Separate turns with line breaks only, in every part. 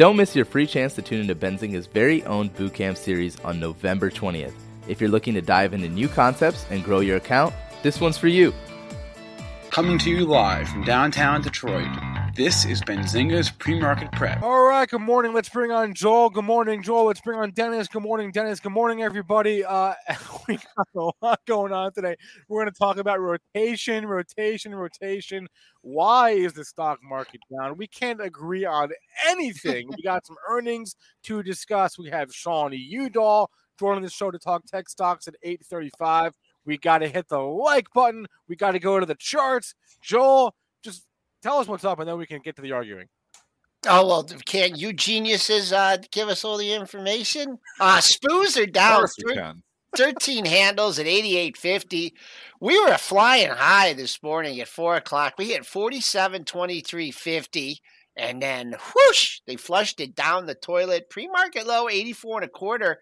Don't miss your free chance to tune into Benzinga's very own Bootcamp series on November 20th. If you're looking to dive into new concepts and grow your account, this one's for you.
Coming to you live from downtown Detroit, this is Benzinga's Pre-Market Prep.
All right, good morning. Let's bring on Joel. Good morning, Joel. Let's bring on Dennis. Good morning, Dennis. Good morning, everybody. Uh, we got a lot going on today. We're going to talk about rotation, rotation, rotation. Why is the stock market down? We can't agree on anything. we got some earnings to discuss. We have Sean Udall joining the show to talk tech stocks at 835. We got to hit the like button. We got to go to the charts. Joel, just tell us what's up, and then we can get to the arguing.
Oh well, can't you geniuses uh, give us all the information? Uh spoos are down. Thir- 13 handles at 88.50. We were flying high this morning at four o'clock. We hit 47, 23.50, and then whoosh, they flushed it down the toilet. Pre-market low 84 and a quarter.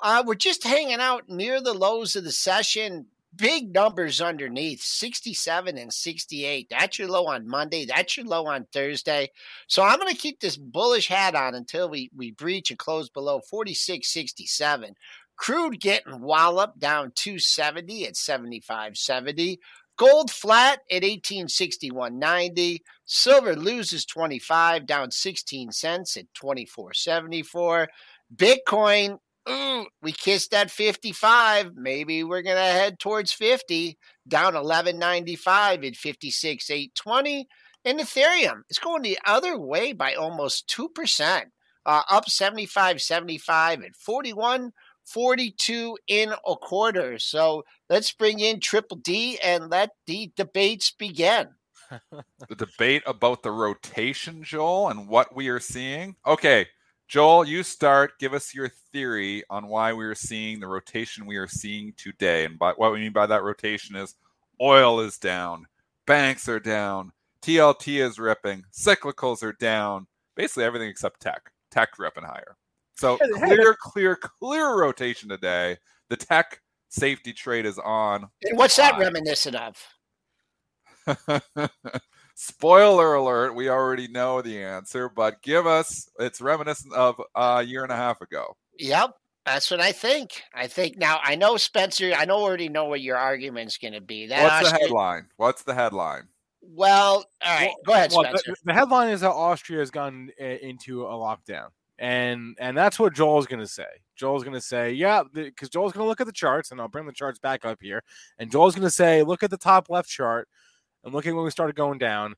Uh, we're just hanging out near the lows of the session. Big numbers underneath 67 and 68. That's your low on Monday. That's your low on Thursday. So I'm going to keep this bullish hat on until we, we breach and close below 46.67. Crude getting walloped down 270 at 75.70. Gold flat at 1861.90. Silver loses 25 down 16 cents at 24.74. Bitcoin Ooh, we kissed that 55. Maybe we're going to head towards 50, down 1195 at 56, 820. And Ethereum is going the other way by almost 2%, uh, up 75, 75 at 41, 42 in a quarter. So let's bring in Triple D and let the debates begin.
the debate about the rotation, Joel, and what we are seeing. Okay, Joel, you start. Give us your theory on why we are seeing the rotation we are seeing today. And by, what we mean by that rotation is oil is down, banks are down, TLT is ripping, cyclicals are down, basically everything except tech. Tech ripping higher. So clear, clear, clear rotation today. The tech safety trade is on.
And what's that reminiscent of?
Spoiler alert, we already know the answer, but give us it's reminiscent of a year and a half ago.
Yep. That's what I think. I think now I know Spencer, I know already know what your argument's gonna be.
That What's Austria, the headline? What's the headline?
Well, all right, well, go ahead, Spencer.
The, the, headline is that Austria has gone uh, into a lockdown. And and that's what Joel's going to say. Joel's going to say, yeah, because Joel's going to look at the charts, and I'll bring the charts back up here. And Joel's going to say, look at the top left chart and look at when we started going down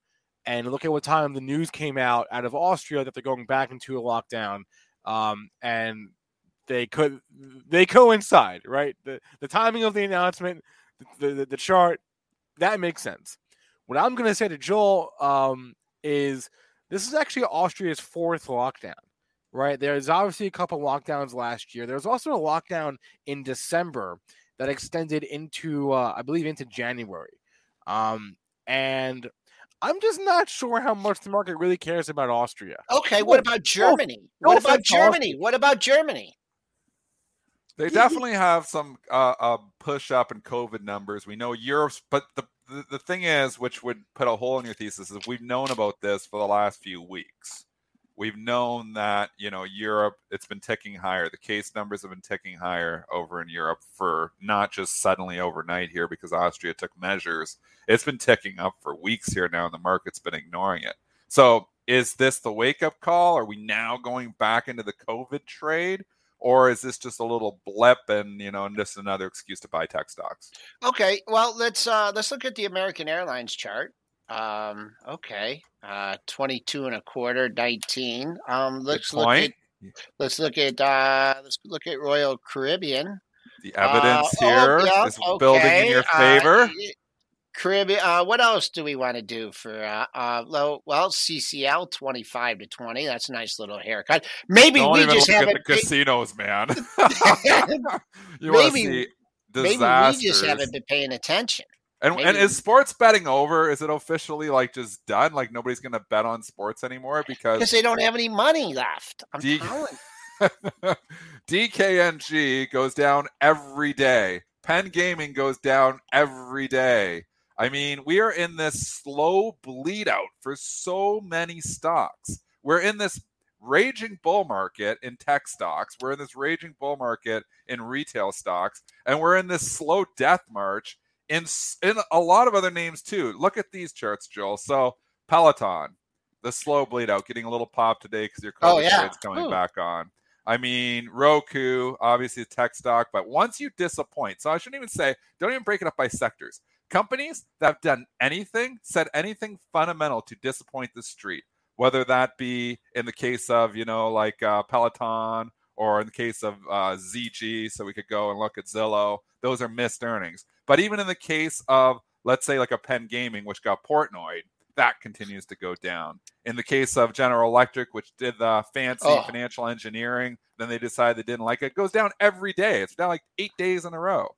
and look at what time the news came out out of Austria that they're going back into a lockdown. Um, and they could they coincide, right? The the timing of the announcement, the the, the chart, that makes sense. What I'm going to say to Joel um, is this is actually Austria's fourth lockdown, right? There's obviously a couple lockdowns last year. There was also a lockdown in December that extended into, uh, I believe, into January. Um, and I'm just not sure how much the market really cares about Austria.
Okay, what about Germany? No, what about Germany? What about Germany?
They definitely have some uh, uh, push up in COVID numbers. We know Europe's, but the, the the thing is, which would put a hole in your thesis, is we've known about this for the last few weeks we've known that you know Europe it's been ticking higher. The case numbers have been ticking higher over in Europe for not just suddenly overnight here because Austria took measures. It's been ticking up for weeks here now, and the market's been ignoring it. So is this the wake up call? Are we now going back into the COVID trade? Or is this just a little blip and you know, and just another excuse to buy tech stocks?
Okay, well let's uh let's look at the American Airlines chart. Um, okay, uh, 22 and a quarter, 19. Um, let's look at let's look at uh, let's look at Royal Caribbean.
The evidence uh, here oh, yeah, is okay. building in your uh, favor. Uh,
Caribbean. Uh, what else do we want to do for uh, uh low? Well, CCL twenty five to twenty. That's a nice little haircut. Maybe
Don't
we just
have
the
casinos, man.
you maybe, maybe we just haven't been paying attention.
And, and is sports betting over? Is it officially like just done? Like nobody's going to bet on sports anymore because
because they don't have any money left. I'm D- telling.
DKNG goes down every day. Penn Gaming goes down every day. I mean, we are in this slow bleed out for so many stocks. We're in this raging bull market in tech stocks. We're in this raging bull market in retail stocks, and we're in this slow death march in in a lot of other names too. Look at these charts, Joel. So Peloton, the slow bleed out, getting a little pop today because your COVID oh, yeah. coming Ooh. back on. I mean, Roku, obviously a tech stock, but once you disappoint, so I shouldn't even say, don't even break it up by sectors. Companies that have done anything, said anything fundamental to disappoint the street, whether that be in the case of, you know, like uh, Peloton or in the case of uh, ZG, so we could go and look at Zillow, those are missed earnings. But even in the case of, let's say, like a Penn Gaming, which got Portnoy, that continues to go down. In the case of General Electric, which did the fancy oh. financial engineering, then they decided they didn't like it, it goes down every day. It's down like eight days in a row.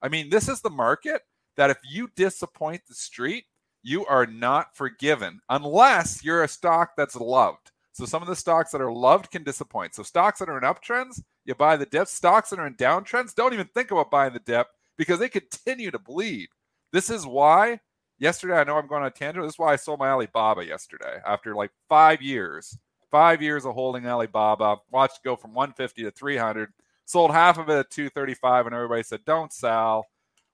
I mean, this is the market that if you disappoint the street, you are not forgiven unless you're a stock that's loved. So some of the stocks that are loved can disappoint. So stocks that are in uptrends, you buy the dip. Stocks that are in downtrends, don't even think about buying the dip because they continue to bleed. This is why yesterday, I know I'm going on a tangent. This is why I sold my Alibaba yesterday after like five years, five years of holding Alibaba. Watched go from 150 to 300. Sold half of it at 235, and everybody said, "Don't sell."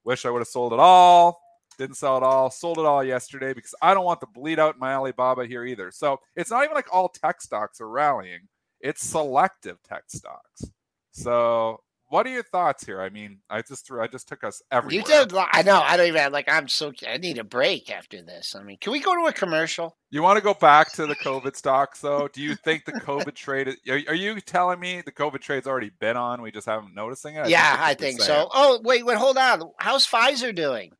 Wish I would have sold it all. Didn't sell it all. Sold it all yesterday because I don't want to bleed out my Alibaba here either. So it's not even like all tech stocks are rallying. It's selective tech stocks. So what are your thoughts here? I mean, I just threw, I just took us everywhere.
You did. I know. I don't even like. I'm so. I need a break after this. I mean, can we go to a commercial?
You want to go back to the COVID stocks, though? Do you think the COVID trade? Is, are, are, you telling me the COVID trade's already been on? We just haven't noticing it.
I yeah, think I think so. Oh, wait, wait, hold on. How's Pfizer doing?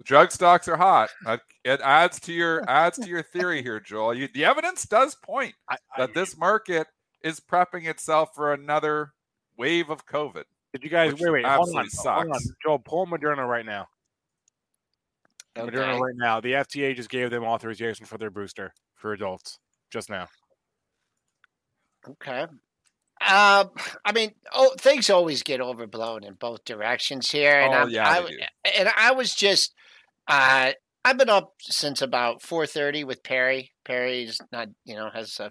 The drug stocks are hot. It adds to your adds to your theory here, Joel. You, the evidence does point I, I, that this market is prepping itself for another wave of COVID.
Did you guys wait? Wait, hold on, sucks. hold on, Joel. Pull Moderna right now. Okay. Moderna right now. The FDA just gave them authorization for their booster for adults just now.
Okay. Um, I mean, oh, things always get overblown in both directions here, and oh, yeah, I, and I was just, uh, I've been up since about four thirty with Perry. Perry's not, you know, has a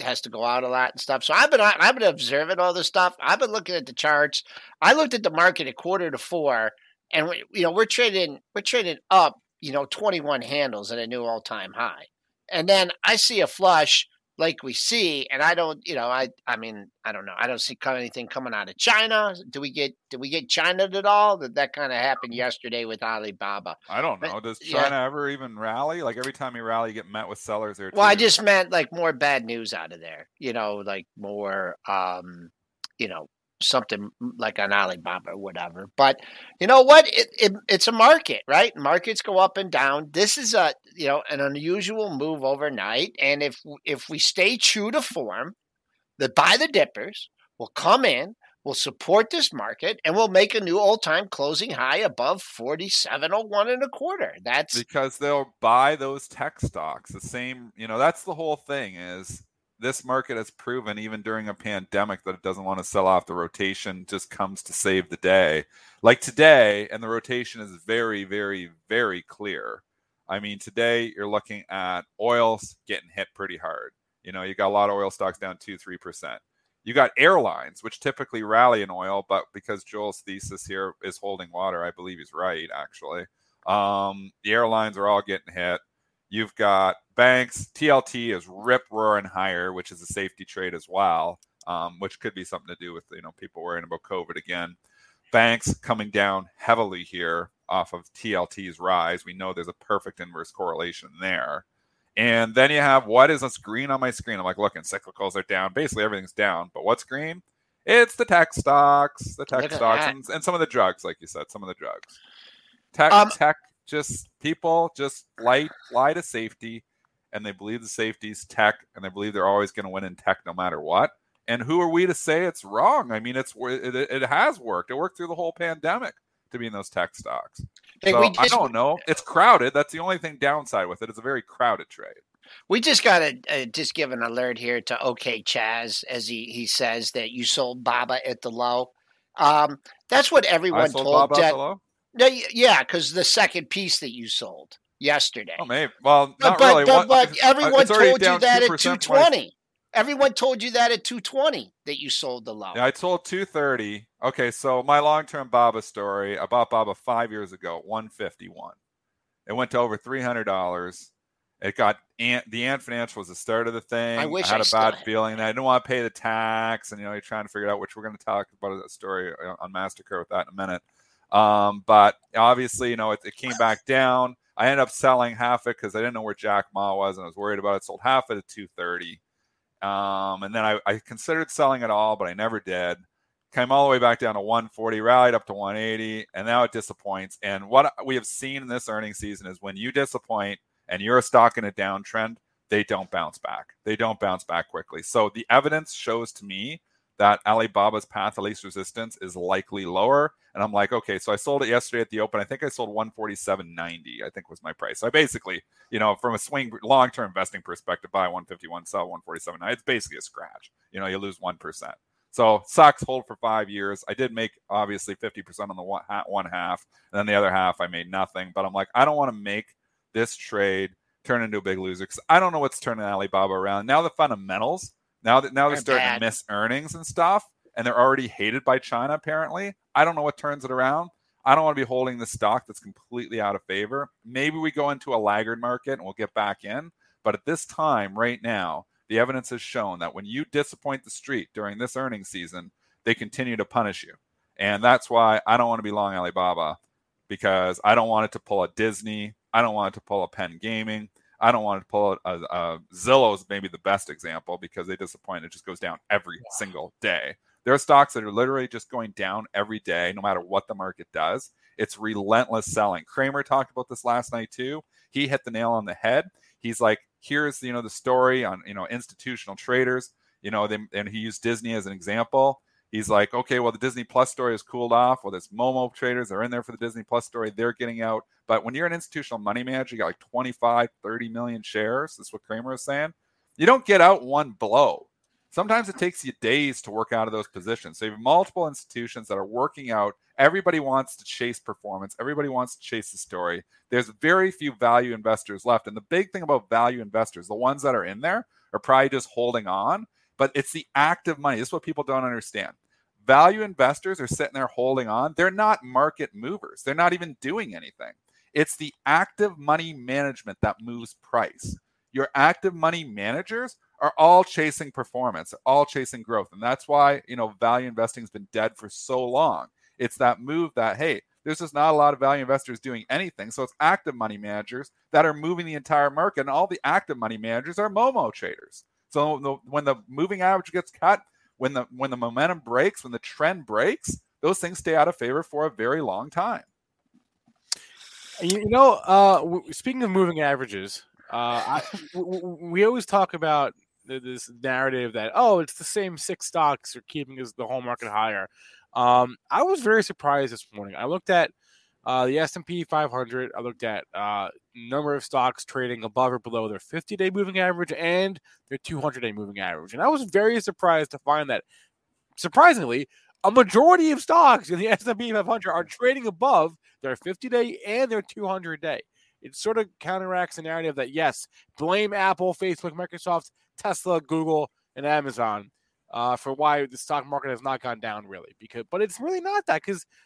has to go out a lot and stuff. So I've been I've been observing all this stuff. I've been looking at the charts. I looked at the market at quarter to four, and we, you know we're trading we're trading up you know 21 handles at a new all time high, and then I see a flush like we see, and I don't, you know, I, I mean, I don't know, I don't see anything coming out of China. Do we get, do we get China at all? That that kind of happened yesterday with Alibaba.
I don't know. Does China yeah. ever even rally? Like every time you rally, you get met with sellers there.
Well, I just meant like more bad news out of there. You know, like more, um, you know, something like on Alibaba or whatever. But you know what? It, it, it's a market, right? Markets go up and down. This is a you know an unusual move overnight, and if if we stay true to form, the buy the dippers will come in. will support this market and will make a new all-time closing high above 4701 and a quarter. That's
because they'll buy those tech stocks. The same, you know, that's the whole thing is this market has proven even during a pandemic that it doesn't want to sell off. The rotation just comes to save the day. Like today and the rotation is very very very clear. I mean today you're looking at oils getting hit pretty hard. You know you got a lot of oil stocks down 2 3% you got airlines which typically rally in oil but because joel's thesis here is holding water i believe he's right actually. Um, the airlines are all getting hit You've got banks. TLT is rip roaring higher, which is a safety trade as well, um, which could be something to do with you know people worrying about COVID again. Banks coming down heavily here off of TLT's rise. We know there's a perfect inverse correlation there. And then you have what is this green on my screen? I'm like, looking, cyclicals are down. Basically, everything's down. But what's green? It's the tech stocks, the tech stocks, and, and, some of the drugs, like you said, some of the drugs. Tech, um, tech, just people just light lie to safety, and they believe the safety's tech, and they believe they're always going to win in tech no matter what. And who are we to say it's wrong? I mean, it's it, it has worked. It worked through the whole pandemic to be in those tech stocks. So, just, I don't know. It's crowded. That's the only thing downside with it. It's a very crowded trade.
We just got to uh, just give an alert here to OK Chaz as he, he says that you sold Baba at the low. Um, that's what everyone told. Baba yeah, because the second piece that you sold yesterday.
Oh, maybe. Well,
not
but, really.
But, but uh, everyone told you that at two twenty. Everyone told you that at 220 that you sold the low.
Yeah, I sold 230. Okay, so my long-term Baba story, I bought Baba five years ago, 151. It went to over $300. It got Ant, the Ant Financial was the start of the thing. I
wish
I had
I
a bad feeling that I didn't want to pay the tax, and you know you're trying to figure out, which we're going to talk about that story uh, on Mastercard with that in a minute. Um, but obviously, you know, it, it, came back down. I ended up selling half it because I didn't know where Jack Ma was, and I was worried about it. Sold half it at 230. Um, and then I, I, considered selling it all, but I never did. Came all the way back down to 140, rallied up to 180, and now it disappoints. And what we have seen in this earnings season is when you disappoint and you're a stock in a downtrend, they don't bounce back. They don't bounce back quickly. So the evidence shows to me that Alibaba's path of least resistance is likely lower. And I'm like, okay, so I sold it yesterday at the open. I think I sold 147.90, I think was my price. So I basically, you know, from a swing long term investing perspective, buy 151, sell 147. It's basically a scratch. You know, you lose 1%. So sucks, hold for five years. I did make obviously 50% on the one, one half, and then the other half I made nothing. But I'm like, I don't want to make this trade turn into a big loser because I don't know what's turning Alibaba around. Now the fundamentals now that now they're, they're starting bad. to miss earnings and stuff, and they're already hated by China. Apparently, I don't know what turns it around. I don't want to be holding the stock that's completely out of favor. Maybe we go into a laggard market and we'll get back in. But at this time, right now, the evidence has shown that when you disappoint the street during this earnings season, they continue to punish you. And that's why I don't want to be long Alibaba because I don't want it to pull a Disney. I don't want it to pull a Penn Gaming. I don't want to pull a, a, Zillow is maybe the best example because they disappoint. It just goes down every wow. single day. There are stocks that are literally just going down every day, no matter what the market does. It's relentless selling. Cramer talked about this last night too. He hit the nail on the head. He's like, here's you know the story on you know institutional traders. You know, they, and he used Disney as an example he's like, okay, well, the Disney Plus story has cooled off. Well, there's Momo traders are in there for the Disney Plus story. They're getting out. But when you're an institutional money manager, you got like 25, 30 million shares. That's what Cramer is saying. You don't get out one blow. Sometimes it takes you days to work out of those positions. So you have multiple institutions that are working out. Everybody wants to chase performance. Everybody wants to chase the story. There's very few value investors left. And the big thing about value investors, the ones that are in there, are probably just holding on but it's the active money. This is what people don't understand. Value investors are sitting there holding on. They're not market movers. They're not even doing anything. It's the active money management that moves price. Your active money managers are all chasing performance, all chasing growth. And that's why, you know, value investing has been dead for so long. It's that move that, hey, there's just not a lot of value investors doing anything. So it's active money managers that are moving the entire market. And all the active money managers are Momo traders. So the, when the moving average gets cut, when the when the momentum breaks, when the trend breaks, those things stay out of favor for a very long time.
You know, uh, speaking of moving averages, uh, we always talk about this narrative that oh, it's the same six stocks are keeping as the whole market higher. Um, I was very surprised this morning. I looked at uh, the S&P 500, I looked at uh, number of stocks trading above or below their 50-day moving average and their 200-day moving average. And I was very surprised to find that, surprisingly, a majority of stocks in the S&P 500 are trading above their 50-day and their 200-day. It sort of counteracts the narrative that, yes, blame Apple, Facebook, Microsoft, Tesla, Google, and Amazon uh, for why the stock market has not gone down, really. Because, But it's really not that because –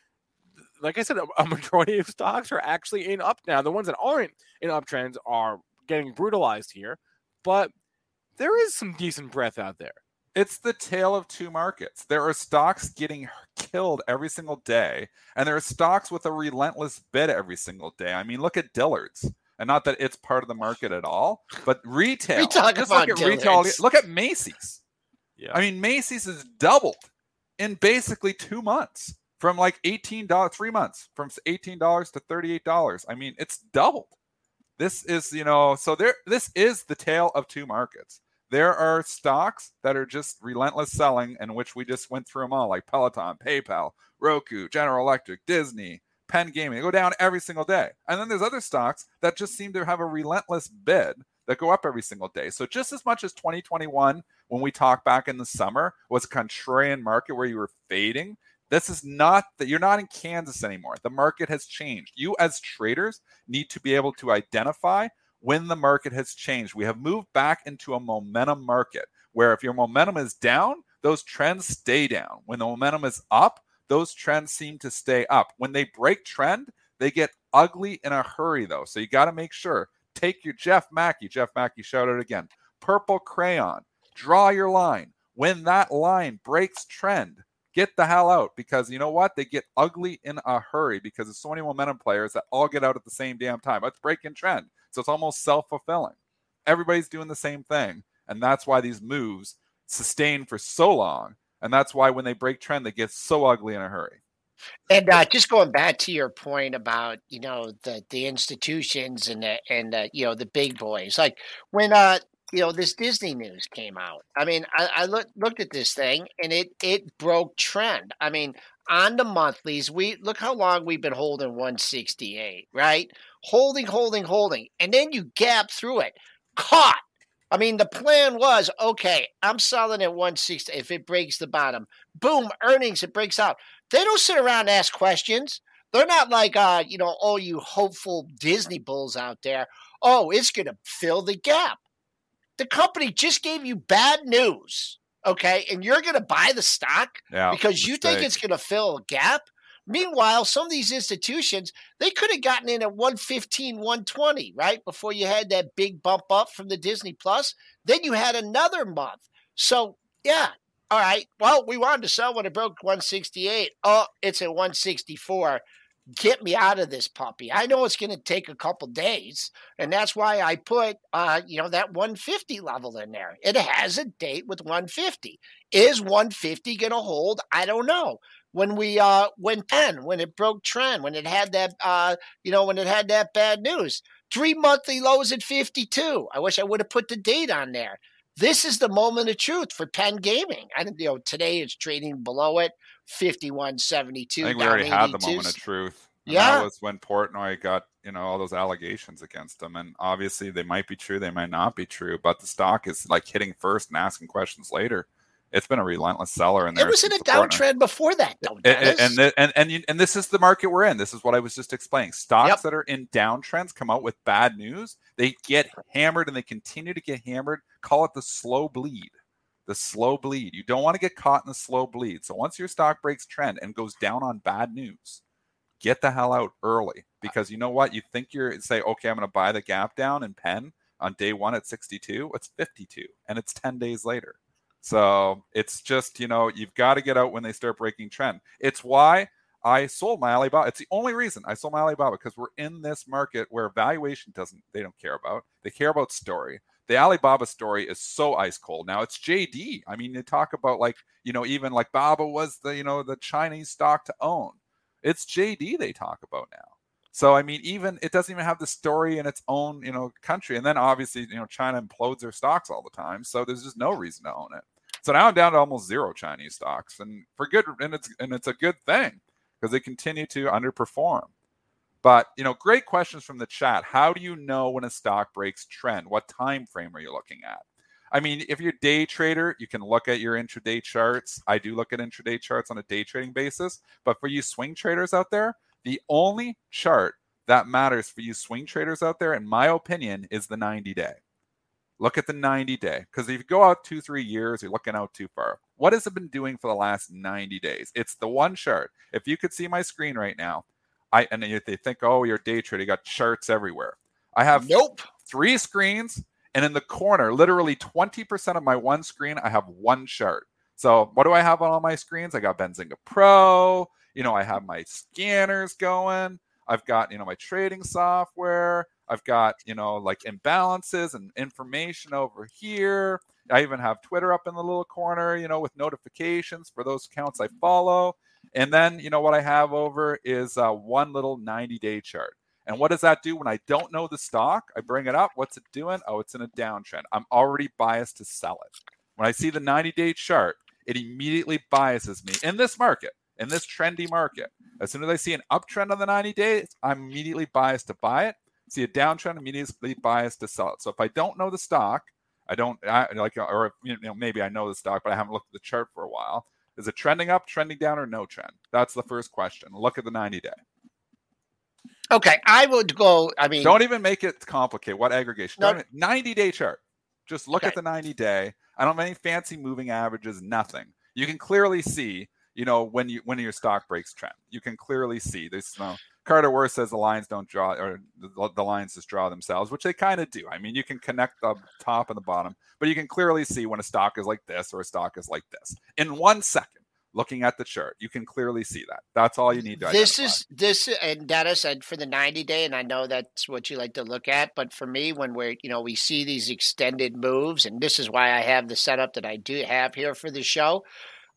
like I said, a, majority of stocks are actually in up now. The ones that aren't in uptrends are getting brutalized here, but there is some decent breadth out there.
It's the tale of two markets. There are stocks getting killed every single day, and there are stocks with a relentless bid every single day. I mean, look at Dillard's. And not that it's part of the market at all, but retail.
We talk
just
about
look at
Dillard's.
retail. Look at Macy's.
Yeah.
I mean, Macy's has doubled in basically two months from like $18, three months, from $18 to $38. I mean, it's doubled. This is, you know, so there, this is the tale of two markets. There are stocks that are just relentless selling, and which we just went through them all, like Peloton, PayPal, Roku, General Electric, Disney, Penn Gaming. They go down every single day. And then there's other stocks that just seem to have a relentless bid that go up every single day. So just as much as 2021, when we talked back in the summer, was a contrarian market where you were fading. This is not that you're not in Kansas anymore. The market has changed. You as traders need to be able to identify when the market has changed. We have moved back into a momentum market where if your momentum is down, those trends stay down. When the momentum is up, those trends seem to stay up. When they break trend, they get ugly in a hurry though. So you got to make sure. Take your Jeff Macke. Jeff Macke, shout out again. Purple crayon. Draw your line. When that line breaks trend, get the hell out because you know what? They get ugly in a hurry because there's so many momentum players that all get out at the same damn time. Let's break in trend. So it's almost self fulfilling. Everybody's doing the same thing. And that's why these moves sustain for so long. And that's why when they break trend, they get so ugly in a hurry.
And uh, just going back to your point about you know the the institutions and the and the, you know the big boys, like when uh you know this Disney news came out. I mean, I, I looked looked at this thing and it it broke trend. I mean, on the monthlies, we look how long we've been holding 168, right? Holding, holding, holding, and then you gap through it, caught. I mean, the plan was okay. I'm selling at 160 if it breaks the bottom. Boom, earnings it breaks out. They don't sit around and ask questions. They're not like, uh, you know, all you hopeful Disney bulls out there. Oh, it's going to fill the gap. The company just gave you bad news, okay, and you're going to buy the stock
Yeah,
because you think it's going to fill a gap. Meanwhile, some of these institutions, they could have gotten in at 115, 120, right? Before you had that big bump up from the Disney Plus. Then you had another month. So, yeah, all right. Well, we wanted to sell when it broke 168. Oh, it's at 164. Get me out of this puppy. I know it's going to take a couple days, and that's why I put, uh, you know, that 150 level in there. It has a date with 150. Is 150 going to hold? I don't know. When we uh when 10, when it broke trend, when it had that uh you know when it had that bad news, three monthly lows at 52. I wish I would have put the date on there. This is the moment of truth for Penn Gaming. I you know today it's trading below it, 51.72.
I think we already had the moment of truth. And
Yeah.
That was when Portnoy got, you know, all those allegations against him. And obviously they might be true, they might not be true, but the stock is like hitting first and asking questions later. It's been a relentless seller. And
It was in a downtrend before that, though.
And and and, and and and this is the market we're in. This is what I was just explaining. Stocks
Yep.
that are in downtrends come out with bad news. They get hammered and they continue to get hammered. Call it the slow bleed. The slow bleed. You don't want to get caught in the slow bleed. So once your stock breaks trend and goes down on bad news, get the hell out early because you know what? You think you're say, okay, I'm going to buy the gap down in Penn on day one at 62. It's 52, and it's 10 days later. So it's just, you know, you've got to get out when they start breaking trend. It's why I sold my Alibaba. It's the only reason I sold my Alibaba because we're in this market where valuation doesn't, they don't care about. They care about story. The Alibaba story is so ice cold. Now it's JD. I mean, they talk about like, you know, even like Baba was the, you know, the Chinese stock to own. It's JD they talk about now. So I mean, even it doesn't even have the story in its own, you know, country. And then obviously, you know, China implodes their stocks all the time. So there's just no reason to own it. So now I'm down to almost zero Chinese stocks, and for good, and it's and it's a good thing because they continue to underperform. But you know, great questions from the chat. How do you know when a stock breaks trend? What time frame are you looking at? I mean, if you're a day trader, you can look at your intraday charts. I do look at intraday charts on a day trading basis. But for you swing traders out there, the only chart that matters for you swing traders out there, in my opinion, is the 90 day. Look at the 90 day because if you go out two, three years, you're looking out too far. What has it been doing for the last 90 days? It's the one chart. If you could see my screen right now, I and if they think, oh, you're day trader, you got charts everywhere. I have
nope.
three screens, and in the corner, literally 20% of my one screen, I have one chart. So what do I have on all my screens? I got Benzinga Pro. You know, I have my scanners going. I've got, you know, my trading software. I've got, you know, like imbalances and information over here. I even have Twitter up in the little corner, you know, with notifications for those accounts I follow. And then, you know, what I have over is uh, one little 90 day chart. And what does that do when I don't know the stock? I bring it up. What's it doing? Oh, it's in a downtrend. I'm already biased to sell it. When I see the 90 day chart, it immediately biases me in this market, in this trendy market. As soon as I see an uptrend on the 90 days, I'm immediately biased to buy it. See a downtrend, immediately biased to sell it. So if I don't know the stock, I don't I, like, or you know, maybe I know the stock, but I haven't looked at the chart for a while. Is it trending up, trending down, or no trend? That's the first question. Look at the 90 day.
Okay, I would go. I mean,
don't even make it complicated. What aggregation? No, 90 day chart. Just look okay. at the 90 day. I don't have any fancy moving averages, nothing. You can clearly see, you know, when you when your stock breaks trend. You can clearly see. There's no Carter Worth says the lines don't draw, or the, the lines just draw themselves, which they kind of do. I mean, you can connect the top and the bottom, but you can clearly see when a stock is like this or a stock is like this in one second. Looking at the chart, you can clearly see that. That's all you need to. Identify.
This
identify.
is this, and Dennis said for the ninety day, and I know that's what you like to look at. But for me, when we're you know we see these extended moves, and this is why I have the setup that I do have here for the show.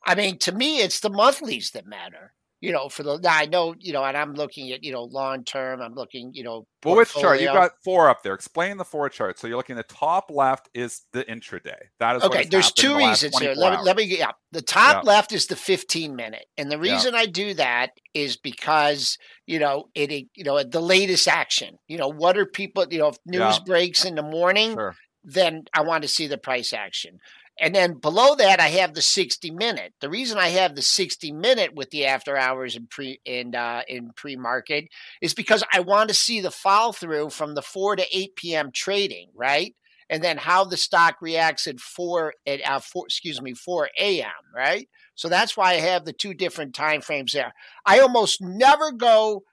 I mean, to me, it's the monthlies that matter you know, for the I know, you know, and I'm looking at, you know, long term. I'm looking, you know,
well, which chart? You've got four up there. Explain the four charts. So you're looking at the top left is the intraday. That is
okay. There's two reasons here. Let me, let me, yeah. The top yeah. left is the 15 minute, and the reason yeah. I do that is because you know it, you know, the latest action. You know, what are people? You know, if news yeah. breaks in the morning. Sure then I want to see the price action. And then below that, I have the 60 minute. The reason I have the 60 minute with the after hours and pre and uh, in pre market is because I want to see the follow through from the 4 to 8 p.m. trading, right? And then how the stock reacts at 4 at uh, 4, excuse me 4 a.m. Right. So that's why I have the two different time frames there. I almost never go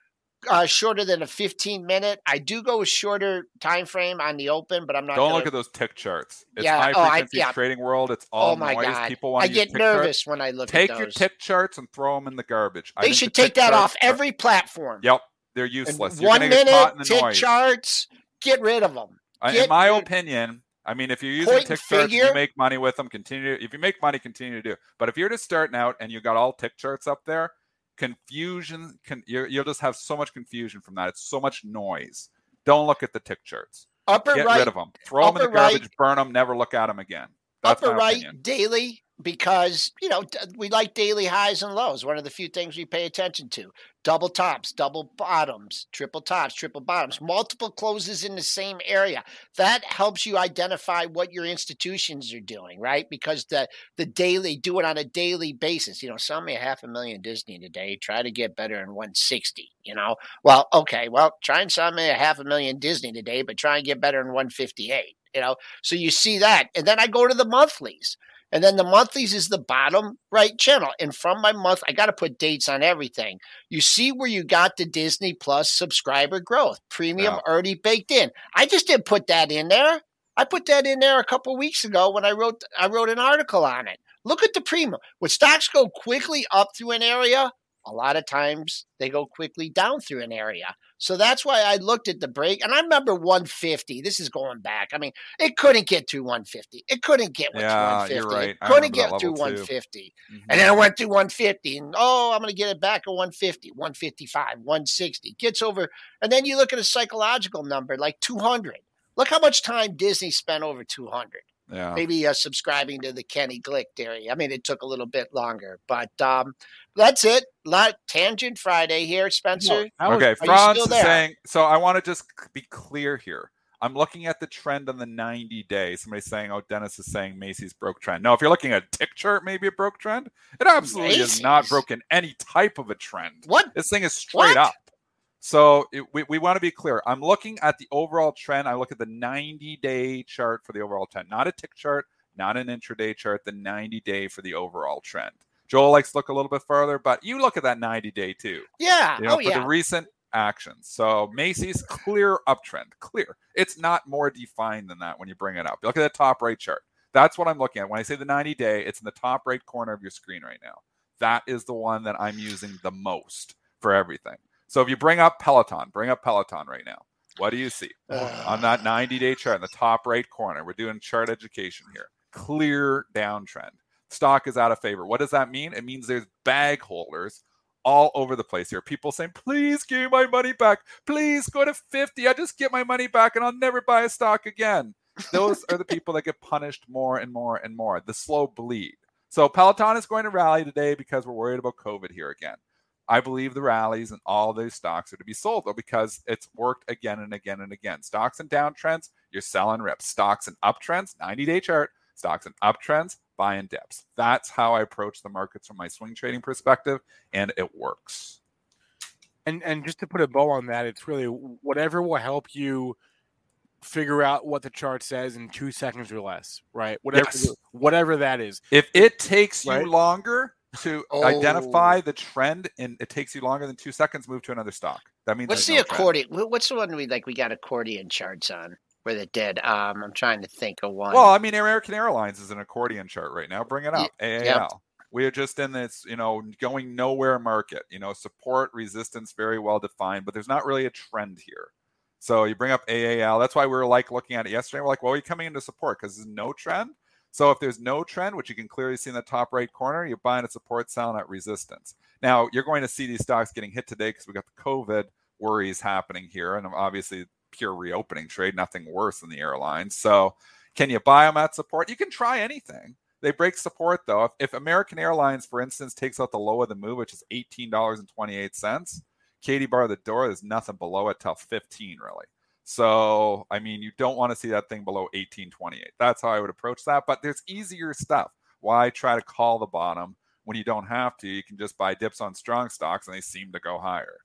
uh, shorter than a 15 minute. I do go a shorter time frame on the open, but I'm not.
Don't
gonna...
look at those tick charts. It's yeah. high frequency oh, I, yeah. trading world. It's all oh my noise. God. People want.
I get nervous
charts.
when I look.
Take
your
tick charts and throw them in the garbage.
They should the take that off every platform.
Yep, they're useless.
one minute tick noise. charts. Get rid of them.
Get in my rid- opinion, I mean, if you're using tick charts, you make money with them. Continue. If you make money, continue to do. But if you're just starting out and you got all tick charts up there, confusion can you'll just have so much confusion from that. It's so much noise. Don't look at the tick charts.
Upper
Get
right,
rid of them. Throw them in the garbage. Right, burn them. Never look at them again. That's
upper right
opinion.
daily because you know we like daily highs and lows one of the few things we pay attention to. Double tops double bottoms triple tops triple bottoms multiple closes in the same area. That helps you identify what your institutions are doing right? Because the the daily do it on a daily basis. You know sell me a half a million disney today try to get better in 160 you know? Well okay well try and sell me a half a million disney today but try and get better in 158 you know? So you see that and then i go to the monthlies and then the monthlies is the bottom right channel. And from my month, I got to put dates on everything. You see where you got the Disney Plus subscriber growth, premium already baked in. I just didn't put that in there. I put that in there a couple weeks ago when I wrote I wrote an article on it. Look at the premium. When stocks go quickly up through an area, a lot of times they go quickly down through an area. So that's why I looked at the break. And I remember 150. This is going back. I mean, it couldn't get to 150. It couldn't get yeah, to 150. Right. It couldn't get to 150. Mm-hmm. And then it went to 150. And oh, I'm going to get it back at 150, 155, 160. Gets over. And then you look at a psychological number like 200. Look how much time Disney spent over 200.
Yeah.
Maybe uh, subscribing to the Kenny Glick theory. I mean, it took a little bit longer, but um, that's it. Lot tangent Friday here, Spencer.
No, okay, Franz is saying. So I want to just be clear here. I'm looking at the trend on the 90 day. Somebody's saying, "Oh, Dennis is saying Macy's broke trend." No, if you're looking at a tick chart, maybe it broke trend. It absolutely Macy's? is not broken any type of a trend.
What?
This thing is straight what? up. So it, we, we want to be clear. I'm looking at the overall trend. I look at the 90 day chart for the overall trend, not a tick chart, not an intraday chart, the 90 day for the overall trend. Joel likes to look a little bit further, but you look at that 90 day too.
Yeah.
You know,
oh,
for
yeah.
the recent actions. So Macy's clear uptrend, clear. It's not more defined than that when you bring it up. Look at the top right chart. That's what I'm looking at. When I say the 90 day, it's in the top right corner of your screen right now. That is the one that I'm using the most for everything. So if you bring up Peloton, bring up Peloton right now. What do you see on that 90 day chart in the top right corner? We're doing chart education here. Clear downtrend. Stock is out of favor. What does that mean? It means there's bag holders all over the place here. People saying, please give me my money back. Please go to 50. I just get my money back and I'll never buy a stock again. Those are the people that get punished more and more and more. The slow bleed. So Peloton is going to rally today because we're worried about COVID here again. I believe the rallies and all those stocks are to be sold though because it's worked again and again and again. Stocks and downtrends, you're selling rips. Stocks and uptrends, 90 day chart. Stocks and uptrends, buying dips. That's how I approach the markets from my swing trading perspective, and it works.
And and just to put a bow on that, it's really whatever will help you figure out what the chart says in two seconds or less, right? Whatever yes. whatever that is.
If it takes right? you longer to oh. identify the trend and it takes you longer than two seconds, move to another stock. That means
what's the no accordion? Trend. What's the one we like? We got accordion charts on where they did. Um, I'm trying to think of one.
Well, I mean, American Airlines is an accordion chart right now. Bring it up. AAL. Yep. We are just in this, you know, going nowhere market. You know, support resistance very well defined, but there's not really a trend here. So you bring up AAL. That's why we were like looking at it yesterday. We're like, well, you're coming into support because there's no trend. So if there's no trend, which you can clearly see in the top right corner, you're buying a support, selling at resistance. Now you're going to see these stocks getting hit today because we got the COVID worries happening here, and obviously pure reopening trade, nothing worse than the airlines. So can you buy them at support? You can try anything. They break support though. If, if American Airlines, for instance, takes out the low of the move, which is eighteen dollars and twenty eight cents, Katie bar the door. There's nothing below it till fifteen really. So, I mean, you don't want to see that thing below 1828. That's how I would approach that. But there's easier stuff. Why try to call the bottom when you don't have to? You can just buy dips on strong stocks and they seem to go higher.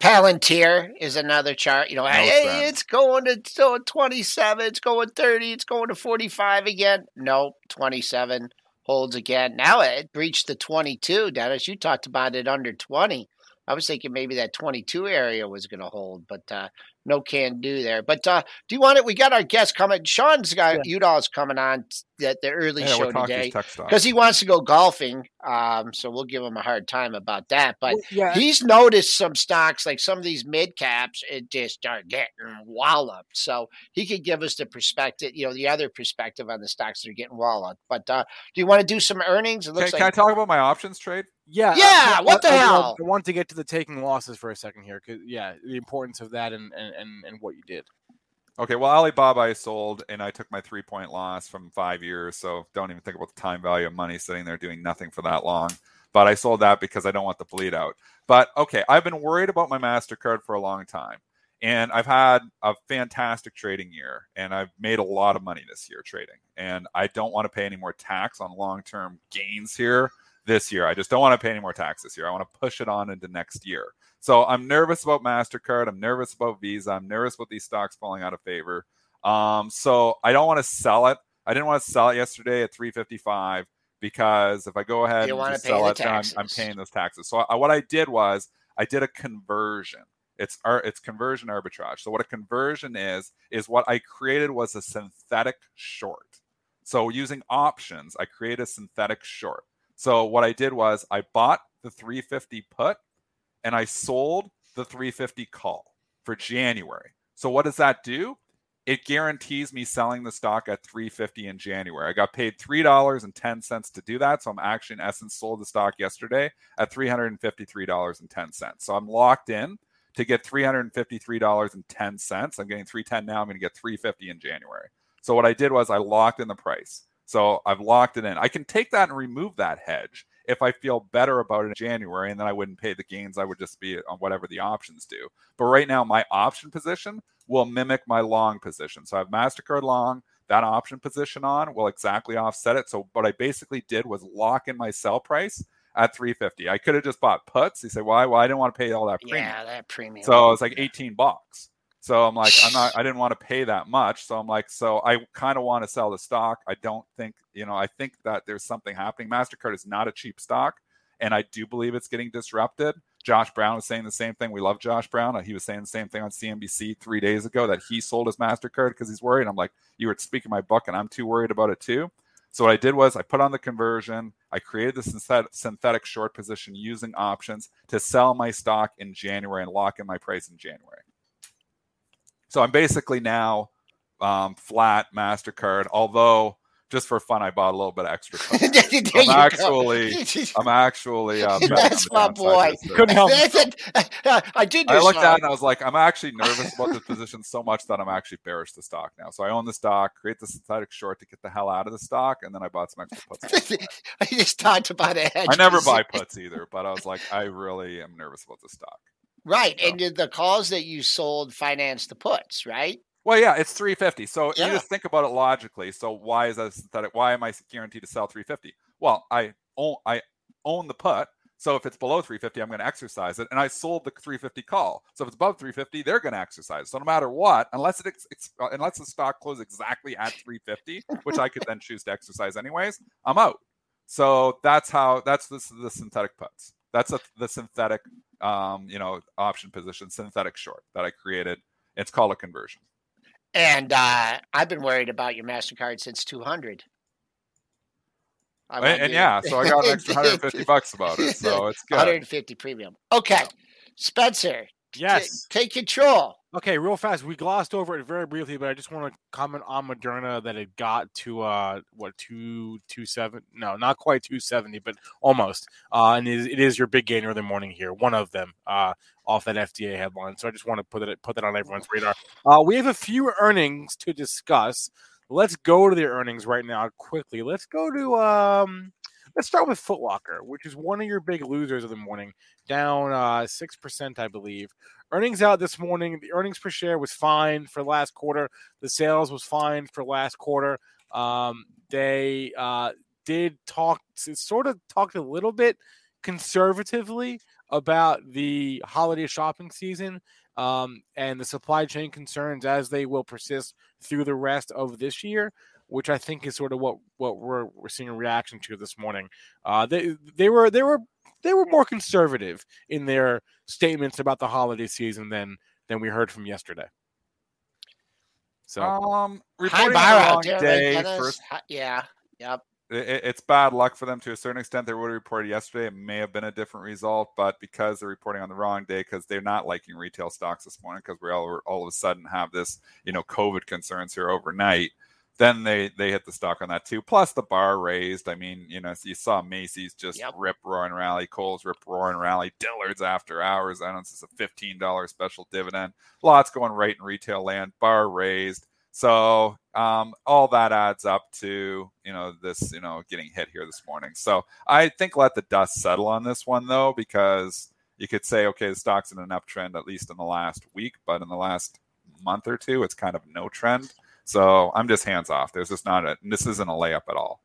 Palantir is another chart. You know, no hey, it's going to 27, it's going 30, it's going to 45 again. No, 27 holds again. Now it breached the 22. Dennis, you talked about it under 20. I was thinking maybe that 22 area was going to hold, but uh, no can do there. But uh, do you want it? We got our guest coming. Sean's got yeah. Udall's coming on at the early yeah, show today because he wants to go golfing. Um, so we'll give him a hard time about that. But well, yeah. he's noticed some stocks like some of these mid caps, it just are getting walloped. So he could give us the perspective, you know, the other perspective on the stocks that are getting walloped. But uh, do you want to do some earnings?
It looks can, like- can I talk about my options trade?
Uh, yeah,
yeah. what the
I,
hell?
I want to get to the taking losses for a second here, because yeah, the importance of that and, and and and what you did.
Okay, well, Alibaba I sold, and I took my three point loss from five years. So don't even think about the time value of money sitting there doing nothing for that long. But I sold that because I don't want the bleed out. But okay, I've been worried about my Mastercard for a long time, and I've had a fantastic trading year, and I've made a lot of money this year trading, and I don't want to pay any more tax on long term gains here this year. I just don't want to pay any more tax this year. I want to push it on into next year. So I'm nervous about MasterCard. I'm nervous about Visa. I'm nervous about these stocks falling out of favor. Um, so I don't want to sell it. I didn't want to sell it yesterday at 355 because if I go ahead and
sell
it, I'm, I'm, paying those taxes. So I, what I did was I did a conversion. It's our, it's conversion arbitrage. So what a conversion is is what I created was a synthetic short. So using options, I create a synthetic short. So what I did was I bought the 350 put and I sold the 350 call for January. So what does that do? It guarantees me selling the stock at 350 in January. I got paid $3.10 to do that. So I'm actually in essence sold the stock yesterday at $353.10. So I'm locked in to get $353.10. I'm getting 310 now. I'm going to get 350 in January. So what I did was I locked in the price. So I've locked it in. I can take that and remove that hedge if I feel better about it in January, and then I wouldn't pay the gains. I would just be on whatever the options do. But right now, my option position will mimic my long position. So I have MasterCard long, that option position on will exactly offset it. So what I basically did was lock in my sell price at 350. I could have just bought puts. You say, why? Well, I didn't want to pay all that premium.
Yeah, that premium.
So it's like 18 bucks. So I'm like, I'm not, I didn't want to pay that much. So I'm like, so I kind of want to sell the stock. I don't think, you know, I think that there's something happening. MasterCard is not a cheap stock. And I do believe it's getting disrupted. Josh Brown was saying the same thing. We love Josh Brown. He was saying the same thing on CNBC three days ago that he sold his MasterCard because he's worried. I'm like, you were speaking my book, and I'm too worried about it too. So what I did was I put on the conversion. I created the synthetic short position using options to sell my stock in January and lock in my price in January. So I'm basically now um, flat Mastercard, although just for fun, I bought a little bit of extra. I'm actually, I'm actually. Uh,
That's my boy. Couldn't help. I did.
I looked at it and I was like, I'm actually nervous about this position so much that I'm actually bearish the stock now. So I own the stock, create the synthetic short to get the hell out of the stock, and then I bought some extra puts.
I just talked about it.
I never buy puts either, but I was like, I really am nervous about the stock.
Right, so. and the calls that you sold finance the puts, right?
Well, yeah, it's 350. So yeah. you just think about it logically. So why is that synthetic? Why am I guaranteed to sell 350? Well, I own I own the put. So if it's below 350, I'm going to exercise it. And I sold the 350 call. So if it's above 350, they're going to exercise. So no matter what, unless it uh, unless the stock closes exactly at 350, which I could then choose to exercise anyways, I'm out. So that's how that's the, the synthetic puts. That's a, the synthetic, um, you know, option position, synthetic short that I created. It's called a conversion.
And uh, I've been worried about your Mastercard since 200.
And, and yeah, so I got an extra 150 bucks about it. So it's good.
150 premium. Okay, Spencer.
Yes.
T- take control.
Okay, real fast. We glossed over it very briefly, but I just want to comment on Moderna that it got to uh what two two seven no not quite two seventy but almost uh and it is, it is your big gainer of the morning here one of them uh off that FDA headline so I just want to put it put that on everyone's radar. Uh, we have a few earnings to discuss. Let's go to the earnings right now quickly. Let's go to um let's start with Foot Locker, which is one of your big losers of the morning, down uh, six uh, percent, I believe. Earnings out this morning. The earnings per share was fine for last quarter. The sales was fine for last quarter. Um, they uh, did talk, sort of talked a little bit conservatively about the holiday shopping season um, and the supply chain concerns as they will persist through the rest of this year, which I think is sort of what what we're, we're seeing a reaction to this morning. Uh, they they were they were they were more conservative in their statements about the holiday season than than we heard from yesterday.
So, um, reporting Hi, on the day first,
yeah, yep.
It, it's bad luck for them to a certain extent. They would have reported yesterday. It may have been a different result, but because they're reporting on the wrong day, because they're not liking retail stocks this morning, because we all all of a sudden have this, you know, COVID concerns here overnight then they they hit the stock on that too. Plus the bar raised. I mean, you know, you saw Macy's just yep. rip roaring rally, Kohl's rip roaring rally, Dillard's after hours announces a fifteen dollar special dividend. Lots going right in retail land. Bar raised. So um, all that adds up to you know this you know getting hit here this morning. So I think let the dust settle on this one though, because you could say okay, the stock's in an uptrend at least in the last week, but in the last month or two, it's kind of no trend. So I'm just hands off. There's just not a this isn't a layup at all.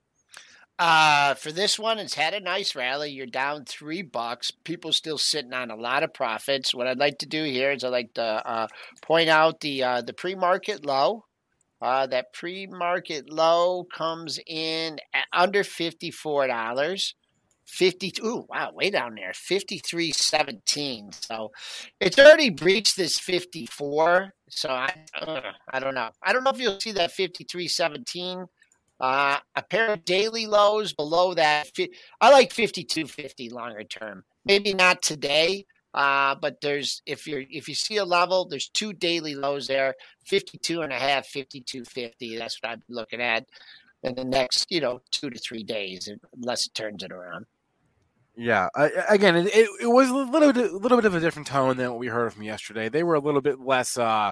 Uh, for this one, it's had a nice rally. You're down three bucks. People still sitting on a lot of profits. What I'd like to do here is I'd like to uh, point out the uh, the pre market low. Uh, that pre market low comes in at under fifty four dollars. 50 ooh wow way down there 5317 so it's already breached this 54 so i uh, i don't know. I don't know if you'll see that 5317 uh, a pair of daily lows below that i like 5250 longer term. Maybe not today uh, but there's if you're if you see a level there's two daily lows there 52 and a half 5250 that's what i'm looking at in the next, you know, two to three days, unless it turns it around.
Yeah, again, it, it, it, was a little bit, a little bit of a different tone than what we heard from yesterday. They were a little bit less, uh,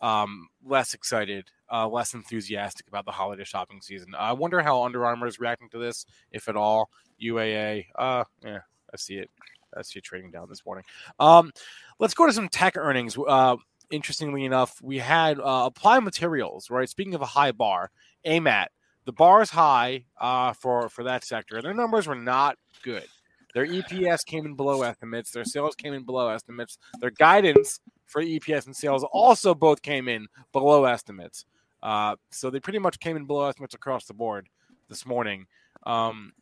um, less excited, uh, less enthusiastic about the holiday shopping season. I wonder how Under Armour is reacting to this, if at all. UAA, uh, yeah, I see it. I see it trading down this morning. Um, let's go to some tech earnings. Uh, interestingly enough, we had uh, Applied Materials, right? Speaking of a high bar, AMAT the bar is high uh, for for that sector. Their numbers were not good. Their EPS came in below estimates. Their sales came in below estimates. Their guidance for EPS and sales also both came in below estimates. Uh, so they pretty much came in below estimates across the board this morning. Um,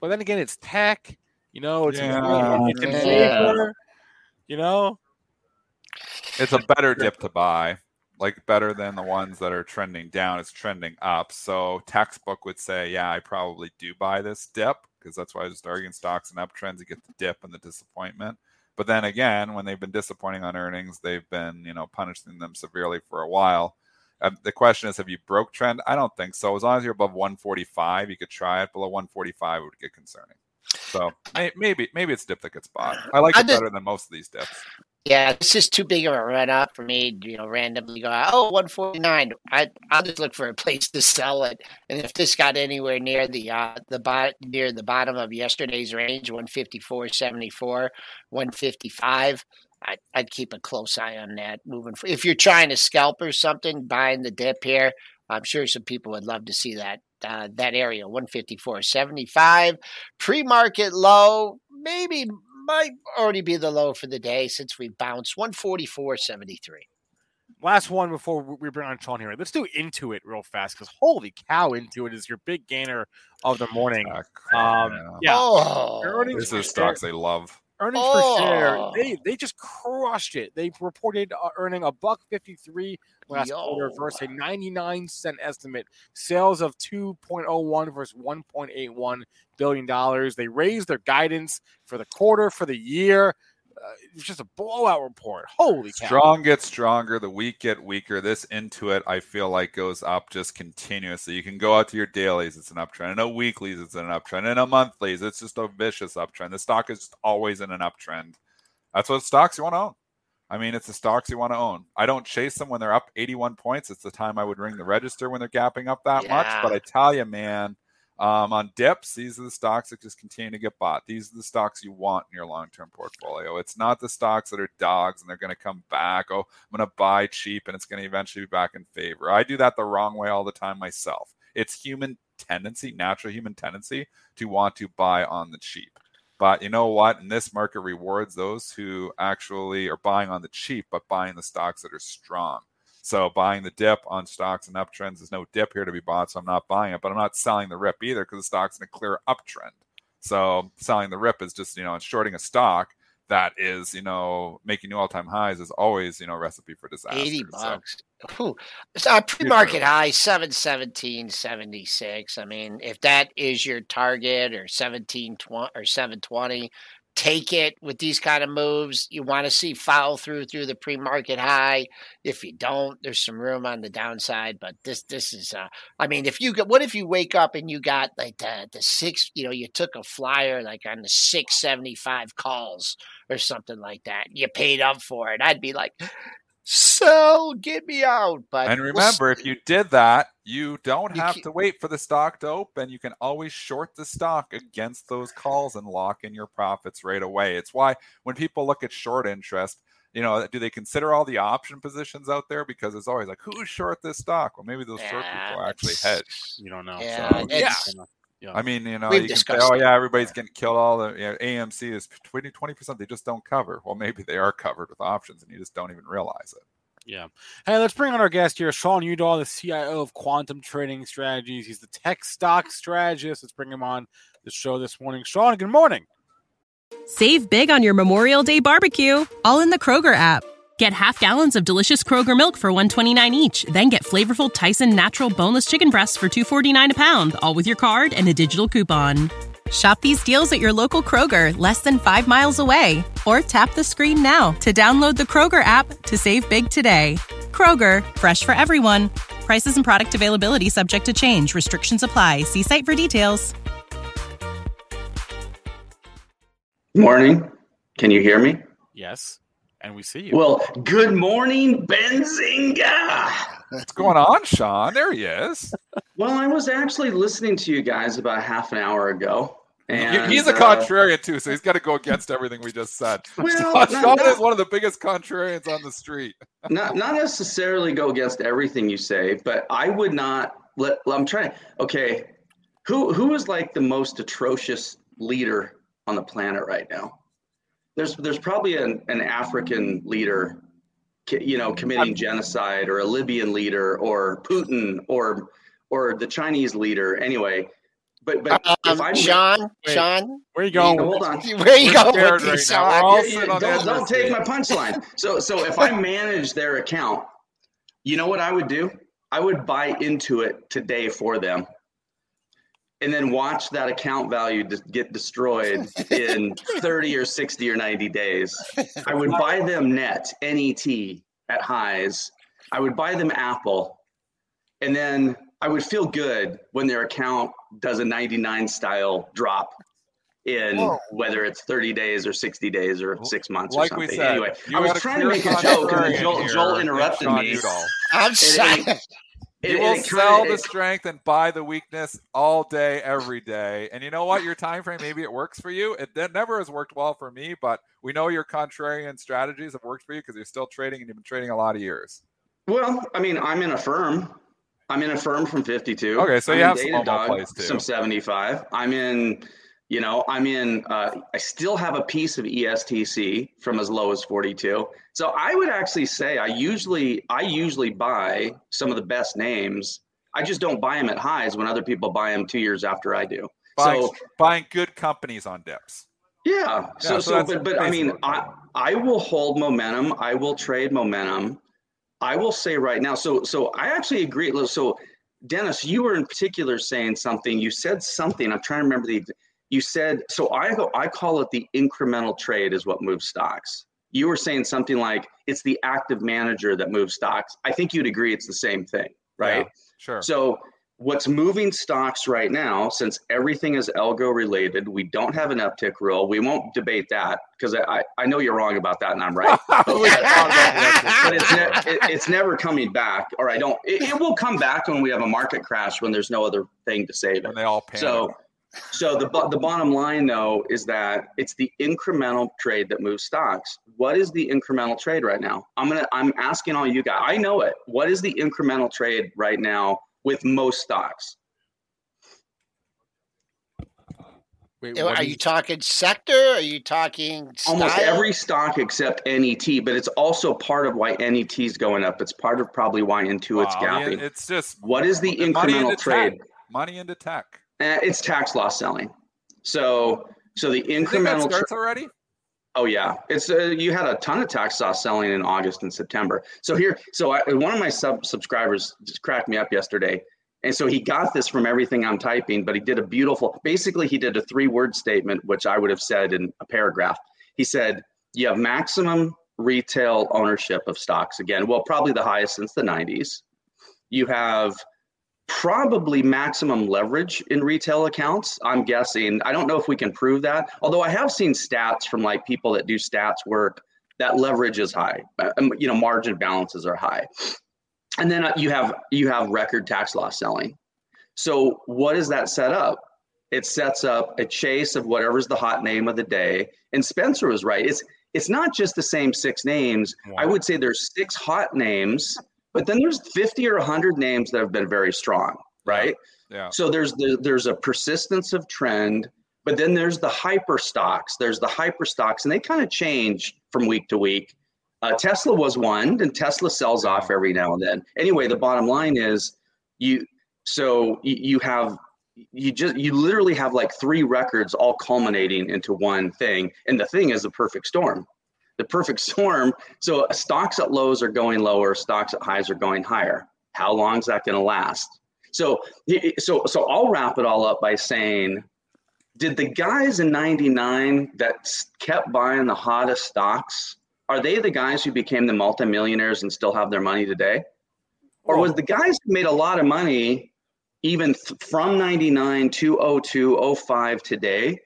but then again, it's tech. You know, it's, yeah, it's in favor. You know,
it's a better dip to buy, like better than the ones that are trending down. It's trending up. So textbook would say, yeah, I probably do buy this dip because that's why I was just arguing stocks and uptrends. You get the dip and the disappointment. But then again, when they've been disappointing on earnings, they've been you know punishing them severely for a while. Um, the question is, have you broke trend? I don't think so. As long as you're above 145, you could try it. Below 145, it would get concerning. So maybe maybe it's dip that gets bought. I like it better than most of these dips.
Yeah, this is too big of a run up for me. You know, randomly go, oh, 149. I I'll just look for a place to sell it. And if this got anywhere near the uh the bot near the bottom of yesterday's range, 154.74, 155. I'd, I'd keep a close eye on that moving. If you're trying to scalp or something, buying the dip here, I'm sure some people would love to see that uh, that area 154.75 pre-market low maybe might already be the low for the day since we bounced 144.73
last one before we bring on Sean here. Let's do Intuit real fast because holy cow, Intuit is your big gainer of the morning. Um, yeah,
oh,
this is stocks they love
earnings oh. per share, oh. they they just crushed it. They reported uh, earning a buck fifty three last Yo. quarter versus a ninety nine cent estimate. Sales of two point oh one versus one point eight one billion dollars. They raised their guidance for the quarter for the year uh, it's just a blowout report. Holy
cow. Strong gets stronger, the weak get weaker. This Intuit, I feel like goes up just continuously. You can go out to your dailies, it's an uptrend. In a weeklies, it's an uptrend. And a monthlies, it's just a vicious uptrend. The stock is just always in an uptrend. That's what stocks you want to own. I mean, it's the stocks you want to own. I don't chase them when they're up 81 points. It's the time I would ring the register when they're gapping up that yeah. much. But I tell you, man, um, on dips, these are the stocks that just continue to get bought. These are the stocks you want in your long term portfolio. It's not the stocks that are dogs and they're going to come back. Oh, I'm going to buy cheap and it's going to eventually be back in favor. I do that the wrong way all the time myself. It's human tendency, natural human tendency to want to buy on the cheap. But you know what? In this market rewards those who actually are buying on the cheap, but buying the stocks that are strong. So buying the dip on stocks and uptrends, there's no dip here to be bought, so I'm not buying it. But I'm not selling the rip either because the stock's in a clear uptrend. So selling the rip is just you know shorting a stock that is you know making new all-time highs is always you know recipe for disaster.
Eighty bucks. So. Ooh. pre-market high 717.76. I mean, if that is your target or 1720 or 720, take it with these kind of moves. You want to see follow through through the pre-market high. If you don't, there's some room on the downside. But this this is, uh, I mean, if you get, what if you wake up and you got like the the six, you know, you took a flyer like on the six seventy five calls or something like that. You paid up for it. I'd be like, sell, get me out. But
and remember, we'll, if you did that, you don't you have keep, to wait for the stock to open. You can always short the stock against those calls and lock in your profits right away. It's why when people look at short interest, you know, do they consider all the option positions out there? Because it's always like, who's short this stock? Well, maybe those yeah, short people actually hedge.
You don't know.
Yeah, so, yeah.
Yeah. I mean, you know, We've you can say, oh, yeah, everybody's getting killed. All the you know, AMC is 20, 20%. They just don't cover. Well, maybe they are covered with options and you just don't even realize it.
Yeah. Hey, let's bring on our guest here, Sean Udall, the CIO of Quantum Trading Strategies. He's the tech stock strategist. Let's bring him on the show this morning. Sean, good morning.
Save big on your Memorial Day barbecue, all in the Kroger app. Get half gallons of delicious Kroger milk for 129 each, then get flavorful Tyson natural boneless chicken breasts for 249 a pound, all with your card and a digital coupon. Shop these deals at your local Kroger, less than 5 miles away, or tap the screen now to download the Kroger app to save big today. Kroger, fresh for everyone. Prices and product availability subject to change. Restrictions apply. See site for details.
Morning. Can you hear me?
Yes and we see you.
Well, good morning, Benzinga.
What's going on, Sean? There he is.
Well, I was actually listening to you guys about half an hour ago. And,
he's a contrarian uh, too, so he's got to go against everything we just said. Well, Sean not, is one of the biggest contrarians on the street.
not not necessarily go against everything you say, but I would not let. I'm trying. Okay, who who is like the most atrocious leader on the planet right now? there's there's probably an, an African leader, you know, committing genocide, or a Libyan leader, or Putin, or or the Chinese leader. Anyway, But but
um,
if I'm
Sean,
Wait.
Sean,
Where you going?
hold on.
where you
We're
going with
right
this?
now.
Sean?
Yeah, yeah,
on the edge
don't don't take my punchline. So so if I manage their account, you know what I would do? I would buy into it today for them. And then watch that account value just get destroyed in 30 or 60 or 90 days. I would buy them net, NET at highs. I would buy them Apple. And then I would feel good when their account does a 99 style drop in
Whoa.
whether it's 30 days or 60 days or six months
Like
or
we
something.
said,
anyway,
you
I was trying to make a joke and Joel, Joel interrupted me.
Udall.
I'm
It-
sorry.
it-
You
it-
will
it
sell
kinda-
the
it-
strength and buy the weakness all day, every day. And you know what? Your time frame, maybe it works for you. It never has worked well for me, but we know your contrarian strategies have worked for you because you're still trading and you've been trading a lot of years.
Well, I mean, I'm in Affirm. I'm in Affirm from 52.
Okay, so
I'm
you have some plays too.
Some 75. I'm in, you know, I'm in. Uh, I still have a piece of ESTC from as low as 42. So I would actually say I usually I usually buy some of the best names. I just don't buy them at highs when other people buy them two years after I do.
Buying,
So
buying good companies on dips.
yeah. So,
so
so, but, but I mean, I, I will hold momentum. I will trade momentum. I will say right now. So, so I actually agree. So, Dennis, you were in particular saying something. You said something. I'm trying to remember the. You said so. I go. I call it the incremental trade is what moves stocks. You were saying something like it's the active manager that moves stocks. I think you'd agree it's the same thing, right?
Yeah, sure.
So what's moving stocks right now, since everything is algo related, we don't have an uptick rule. We won't debate that because I, I know you're wrong about that and I'm right. but it's, ne- it, it's never coming back, or I don't. It, it will come back when we have a market crash when there's no other thing to save it.
and they all panic.
So, so the the bottom line though is that it's the incremental trade that moves stocks. What is the incremental trade right now? I'm gonna I'm asking all you guys. I know it. What is the incremental trade right now with most stocks?
Wait, what
Are
do
you talking sector? Are you talking style?
Almost every stock except NET, but it's also part of why NET is going up. It's part of probably why Intuit's
Wow,
gapping.
It's just
what is the incremental
into
trade?
Tech. Money into tech.
Eh, it's tax loss selling. So so the
You think that
incremental tra-
already?
Oh yeah, it's uh, you had a ton of tax loss selling in August and September. So here, so I, one of my sub subscribers just cracked me up yesterday, and so he got this from everything I'm typing, but he did a beautiful. Basically, he did a three word statement, which I would have said in a paragraph. He said, "You have maximum retail ownership of stocks again. Well, probably the highest since the '90s. You have." Probably maximum leverage in retail accounts. I'm guessing. I don't know if we can prove that. Although I have seen stats from like people that do stats work that leverage is high. Uh, um, You know, margin balances are high. And then uh, you have you have record tax loss selling. So what does that set up? It sets up a chase of whatever's the hot name of the day. And Spencer was right. It's it's not just the same six names. I would say there's six hot names, but then there's 50 or 100 names that have been very strong, right?
Yeah.
So there's the, there's a persistence of trend, but then there's the hyper stocks. There's the hyper stocks, and they kind of change from week to week. Uh, Tesla was one, and Tesla sells off every now and then. Anyway, the bottom line is you. So you, you have you just you literally have like three records all culminating into one thing, and the thing is the perfect storm. The perfect storm. So stocks at lows are going lower, stocks at highs are going higher. How long is that going to last? So, so, so I'll wrap it all up by saying, did the guys in '99 that kept buying the hottest stocks are they the guys who became the multimillionaires and still have their money today, or was the guys who made a lot of money even th- from '99 to 02, 05 today?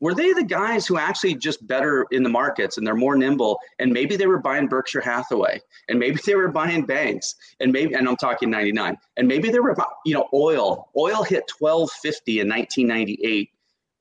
Were they the guys who actually just better in the markets and they're more nimble? And maybe they were buying Berkshire Hathaway, and maybe they were buying banks, and maybe and I'm talking '99, and maybe they were you know oil. Oil hit 1250 in 1998.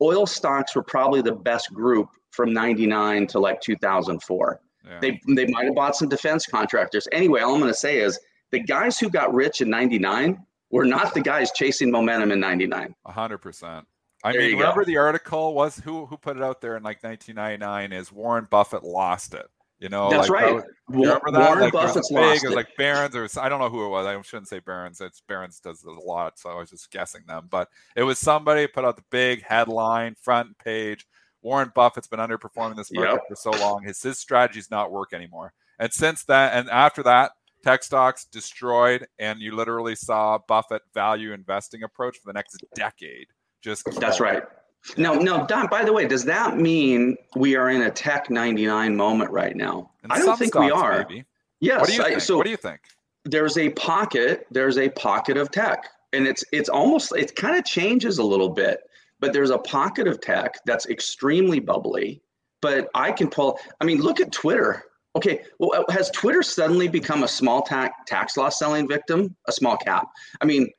Oil stocks were probably the best group from 99 to like 2004.
Yeah.
They they might have bought some defense contractors. Anyway, all I'm going to say is the guys who got rich in 99 were not the guys chasing momentum in 99.
A hundred percent. I
There
mean, remember the article was who who put it out there in like 1999 is Warren Buffett lost it. You know,
that's
like,
right.
Was, remember that?
Warren
like,
Buffett's
it
lost
big. It was
it.
like Barron's, or I don't know who it was. I shouldn't say Barron's. It's Barron's does a lot, so I was just guessing them. But it was somebody put out the big headline, front page. Warren Buffett's been underperforming this market
Yep.
for so long. His his strategies not work anymore. And since that, and after that, tech stocks destroyed, and you literally saw Buffett value investing approach for the next decade. Just
That's right. Now, now, Don. By the way, does that mean we are in a Tech 99 moment right now?
And
I don't think we are.
Maybe.
Yes.
What do you
I-
think?
so
what do you think?
there's a pocket. There's a pocket of tech, and it's it's almost it kind of changes a little bit. But there's a pocket of tech that's extremely bubbly. But I can pull. I mean, look at Twitter. Okay, well, has Twitter suddenly become a small tax tax loss selling victim, a small cap? I mean,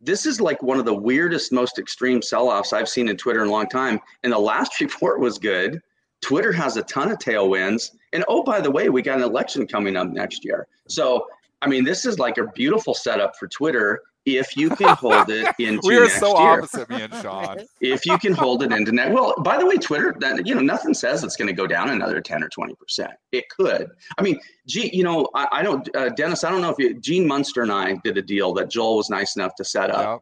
this is like one of the weirdest, most extreme sell-offs I've seen in Twitter in a long time. And the last report was good. Twitter has a ton of tailwinds. And oh, by the way, we got an election coming up next year. So, I mean, this is like a beautiful setup for Twitter if you can hold it into
we are
next
so
year.
opposite, me and Sean.
If you can hold it into next. Well, by the way, Twitter, that you know, nothing says it's going to go down another ten or twenty percent. It could. I mean, gee, you know, I, I don't, uh, Dennis. I don't know if you, Gene Munster and I did a deal that Joel was nice enough to set up.
Yep.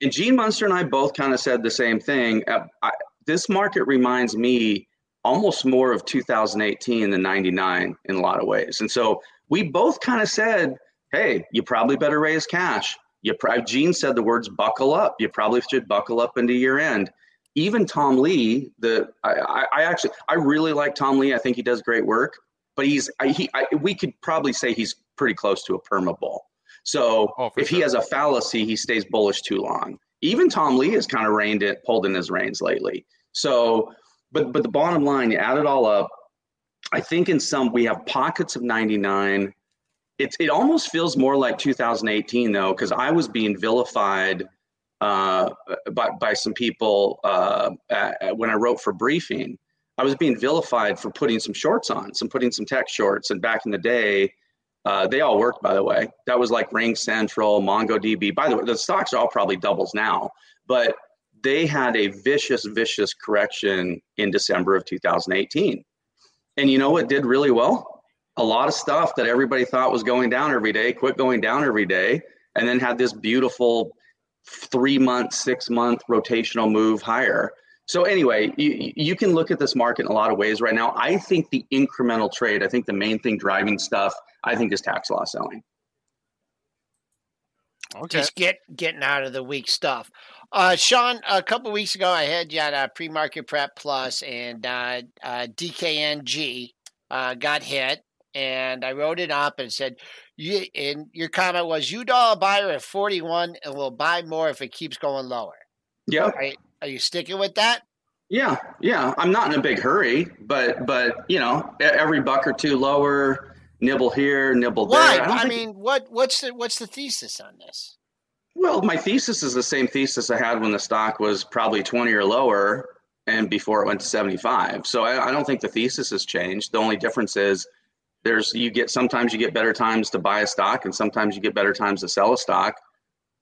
And Gene Munster and I both kind of said the same thing. Uh, I, this market reminds me almost more of 2018 than 99 in a lot of ways. And so we both kind of said, hey, you probably better raise cash. You probably, Gene said the words buckle up. You probably should buckle up into year end. Even Tom Lee, the I, I, I actually I really like Tom Lee. I think he does great work, but he's I, he I, we could probably say he's pretty close to a perma bull. So
Oh,
if he has a fallacy, he stays bullish too long. Even Tom Lee has kind of reined it, pulled in his reins lately. So, but but the bottom line, you add it all up. I think in some we have pockets of 99. It's it almost feels more like 2018 though, because I was being vilified uh, by by some people uh, uh, when I wrote for briefing. I was being vilified for putting some shorts on, some putting some tech shorts. And back in the day, uh, they all worked, by the way. That was like RingCentral, MongoDB. By the way, the stocks are all probably doubles now, but they had a vicious, vicious correction in December of 2018. And you know what did really well? A lot of stuff that everybody thought was going down every day quit going down every day, and then had this beautiful three month, six month rotational move higher. So anyway, you, you can look at this market in a lot of ways right now. I think the incremental trade, I think the main thing driving stuff, I think is tax loss selling.
Okay.
Just get getting out of the weak stuff. Uh, Sean, a couple weeks ago, I had you at uh, Pre Market Prep Plus, and uh, uh, DKNG uh, got hit, and I wrote it up and said, "You." And your comment was, "You a buyer at forty one, and will buy more if it keeps going lower."
Yeah,
Are, are you sticking with that?
yeah, yeah. I'm not in a big hurry, but but you know, every buck or two lower, nibble here, nibble
Why?
there. don't
I
think-
mean, what what's the what's the thesis on this?
Well, my thesis is the same thesis I had when the stock was probably 20 or lower and before it went to 75. So I, I don't think the thesis has changed. The only difference is there's you get sometimes you get better times to buy a stock and sometimes you get better times to sell a stock.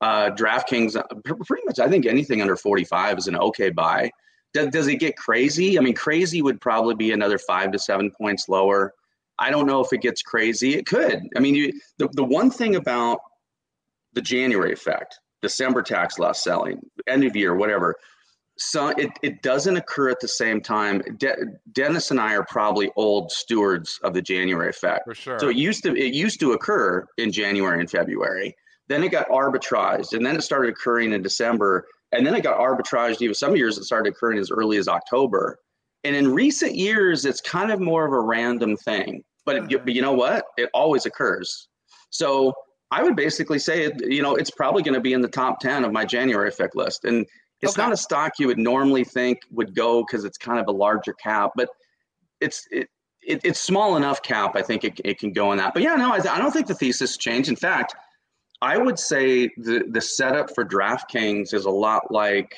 Uh, DraftKings, uh, pretty much, I think anything under 45 is an okay buy. Does, does it get crazy? I mean, crazy would probably be another five to seven points lower. I don't know if it gets crazy. It could. I mean, you, the, the one thing about the January effect, December tax loss selling, end of year, whatever. So it, it doesn't occur at the same time. De- Dennis and I are probably old stewards of the January effect.
For sure.
So it used to it used to occur in January and February. Then it got arbitraged, and then it started occurring in December, and then it got arbitraged. Even some years it started occurring as early as October. And in recent years, it's kind of more of a random thing. But, it, mm-hmm. but you know what? It always occurs. So I would basically say, it, you know, it's probably going to be in the top 10 of my January effect list. And it's
Okay.
not a stock you would normally think would go because it's kind of a larger cap, but it's, it, it, it's small enough cap. I think it, it can go in that. But yeah, no, I, I don't think the thesis changed. In fact, I would say the, the setup for DraftKings is a lot like,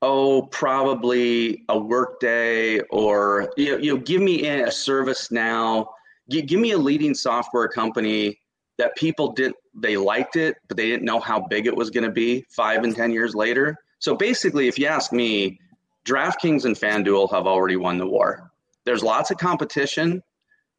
oh, probably a workday or, you know, you know give me a ServiceNow, give, give me a leading software company that people didn't, they liked it, but they didn't know how big it was going to be five and 10 years later. So basically, if you ask me, DraftKings and FanDuel have already won the war. There's lots of competition,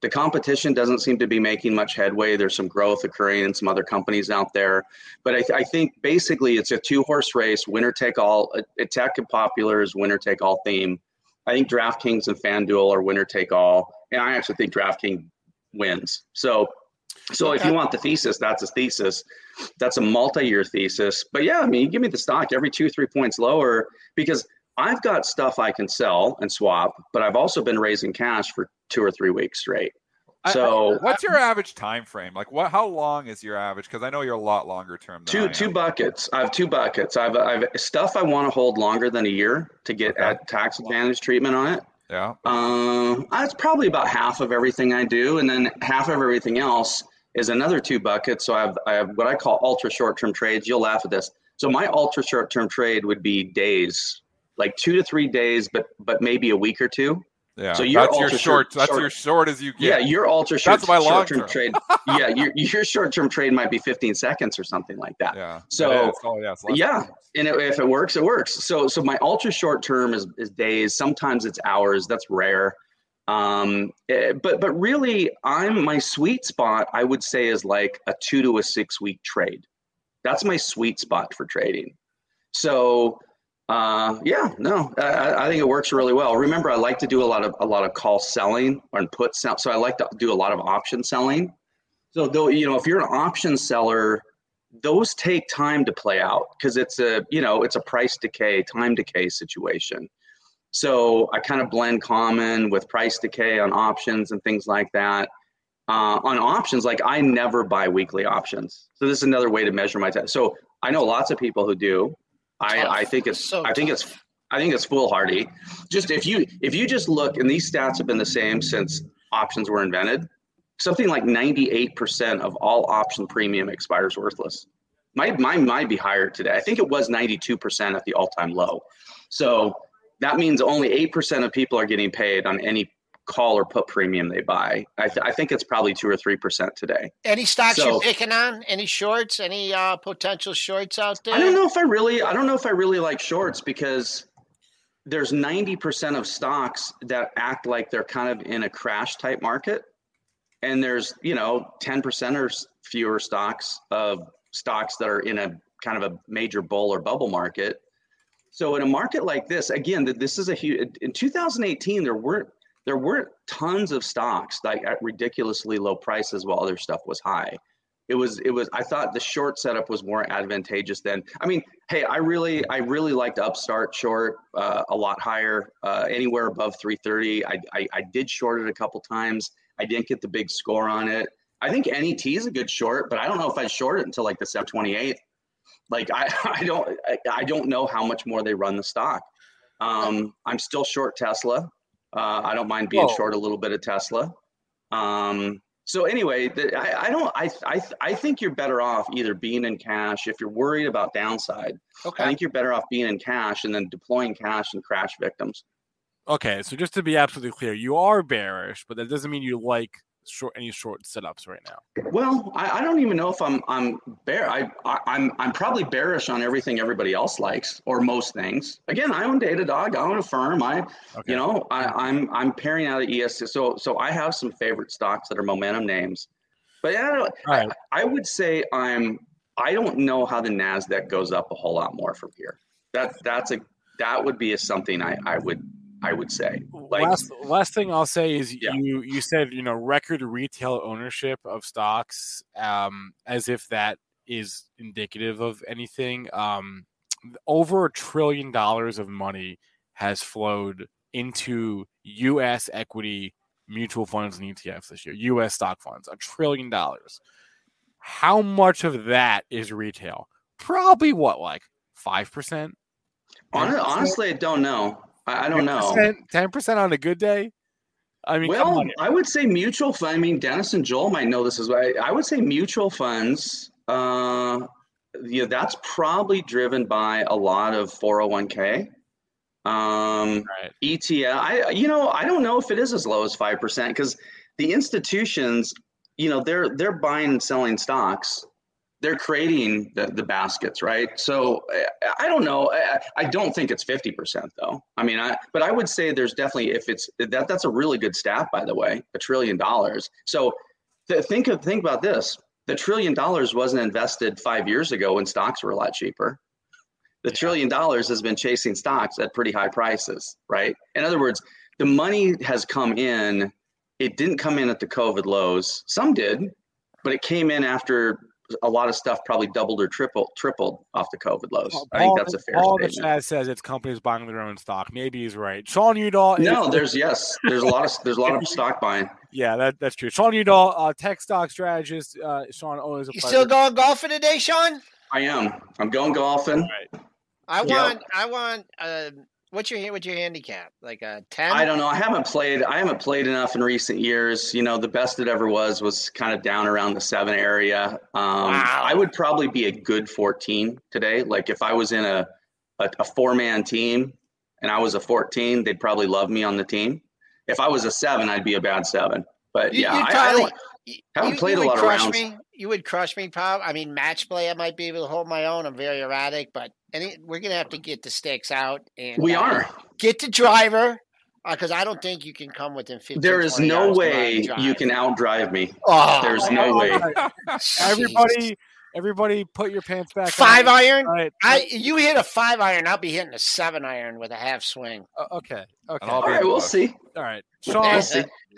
The competition doesn't seem to be making much headway. There's some growth occurring in some other companies out there, but I, th- I think basically it's a two horse race, winner take all. A tech and Popular is winner take all theme. I think DraftKings and FanDuel are winner take all, and I actually think DraftKings wins. So, so if you want the thesis, that's a thesis. That's a multi-year thesis. But yeah, I mean, give me the stock every two, three points lower because I've got stuff I can sell and swap, but I've also been raising cash for two or three weeks straight. So,
I, what's your average time frame? Like, what? How long is your average? Because I know you're a lot longer term.
two two buckets. I have two buckets. I've I've stuff I want to hold longer than a year to get okay. tax advantage treatment on it.
Yeah.
Um, that's probably about half of everything I do, and then half of everything else is another two buckets. So I have I have what I call ultra short term trades. You'll laugh at this. So my ultra short term trade would be days like two to three days, but but maybe a week or two.
Yeah. So you're that's your short, short. That's short, your short as you get.
Yeah, your ultra short. That's my long term trade. yeah, your your short term trade might be 15 seconds or something like that.
Yeah.
So oh, yeah, yeah, and it, if it works, it works. So so my ultra short term is is days. Sometimes it's hours. That's rare. Um, eh, but but really, I'm my sweet spot. I would say is like a two to a six week trade. That's my sweet spot for trading. So uh, yeah, no, I, I, think it works really well. Remember, I like to do a lot of a lot of call selling and put sell. So I like to do a lot of option selling. So though you know, if you're an option seller, those take time to play out because it's a you know it's a price decay, time decay situation. So I kind of blend common with price decay on options and things like that. Uh, on options, like I never buy weekly options. So this is another way to measure my time. So I know lots of people who do. I, I think it's so I think tough. it's I think it's foolhardy. Just if you if you just look, and these stats have been the same since options were invented. Something like 98% of all option premium expires worthless. Might mine might be higher today. I think it was 92% at the all-time low. So that means only 8% of people are getting paid on any call or put premium they buy. I, th- I think it's probably two or three percent today.
Any stocks so, you're picking on? Any shorts? Any uh, potential shorts out there?
I don't know if I really. I don't know if I really like shorts because there's 90% of stocks that act like they're kind of in a crash type market, and there's you know 10% or fewer stocks of stocks that are in a kind of a major bull or bubble market. So in a market like this, again, this is a huge. In 2018, there weren't there weren't tons of stocks like at ridiculously low prices while other stuff was high. It was it was I thought the short setup was more advantageous than I mean hey I really I really liked Upstart short uh, a lot higher uh, anywhere above 330 I, I I did short it a couple times. I didn't get the big score on it. I think NET is a good short but I don't know if I'd short it until like the 728 like I I don't I, I don't know how much more they run the stock. Um, I'm still short Tesla uh, I don't mind being short a little bit of Tesla. Um, so anyway, the, I, I, don't. I, I I think you're better off either being in cash if you're worried about downside. Okay. I think you're better off being in cash and then deploying cash and crash victims.
Okay, so just to be absolutely clear, you are bearish, but that doesn't mean you like short any short setups right now?
Well, I, I don't even know if I'm I'm bear I, I am I'm, I'm probably bearish on everything everybody else likes or most things. Again, I own Datadog, I own Affirm. I okay. you know I, I'm I'm pairing out of ES so so I have some favorite stocks that are momentum names. But yeah, right. I, I would say I'm I don't know how the Nasdaq goes up a whole lot more from here. That that's a that would be a something I I would I would say.
Like last, last thing I'll say is yeah. you you said you know record retail ownership of stocks um, as if that is indicative of anything. Um, over a trillion dollars of money has flowed into U.S. equity mutual funds and ETFs this year. U.S. stock funds, a trillion dollars. How much of that is retail? Probably what, like five percent.
Honestly, I don't know. I, I don't 10%,
know. Ten percent on a good day. I mean,
well, I would say mutual fund. I mean, Dennis and Joel might know this as well. I would say mutual funds. Uh, yeah, that's probably driven by a lot of 401k. Um, right. ETF. I, you know, I don't know if it is as low as five percent because the institutions, you know, they're they're buying and selling stocks. They're creating the, the baskets, right? So I don't know. I, I don't think it's 50% though. I mean, I, but I would say there's definitely, if it's that, that's a really good stat, by the way, a trillion dollars. So th- think of, think about this. The trillion dollars wasn't invested five years ago when stocks were a lot cheaper. The trillion dollars has been chasing stocks at pretty high prices, right? In other words, the money has come in. It didn't come in at the COVID lows. Some did, but it came in after a lot of stuff probably doubled or tripled tripled off the COVID lows. Paul, I think that's a fair
Paul
statement.
Paul says it's companies buying their own stock. Maybe he's right. Sean Udall.
No, there's yes, there's a lot of there's a lot of stock buying.
Yeah, that, that's true. Sean Udall, uh, tech stock strategist. Uh, Sean, always a
you still going golfing today, Sean?
I am. I'm going golfing. Right.
I want. Yep. I want. Uh, What's your what's your handicap? Like a ten?
I don't know. I haven't played. I haven't played enough in recent years. You know, the best it ever was was kind of down around the seven area. Um, wow. I would probably be a good fourteen today. Like if I was in a a, a four man team and I was a fourteen, they'd probably love me on the team. If I was a seven, I'd be a bad seven. But you, yeah, I, I, don't. Haven't you, played you a lot of rounds.
Me. You would crush me, Pop. I mean, match play, I might be able to hold my own. I'm very erratic, but any, we're gonna have to get the sticks out and
we uh, are
get the driver because uh, I don't think you can come within 15.
There is no way you can outdrive me. Oh, There's no way.
Everybody, everybody, put your pants back.
Five on. iron. Right. I you hit a five iron, I'll be hitting a seven iron with a half swing.
Uh, okay. Okay.
All right, we'll see.
All right, Sean.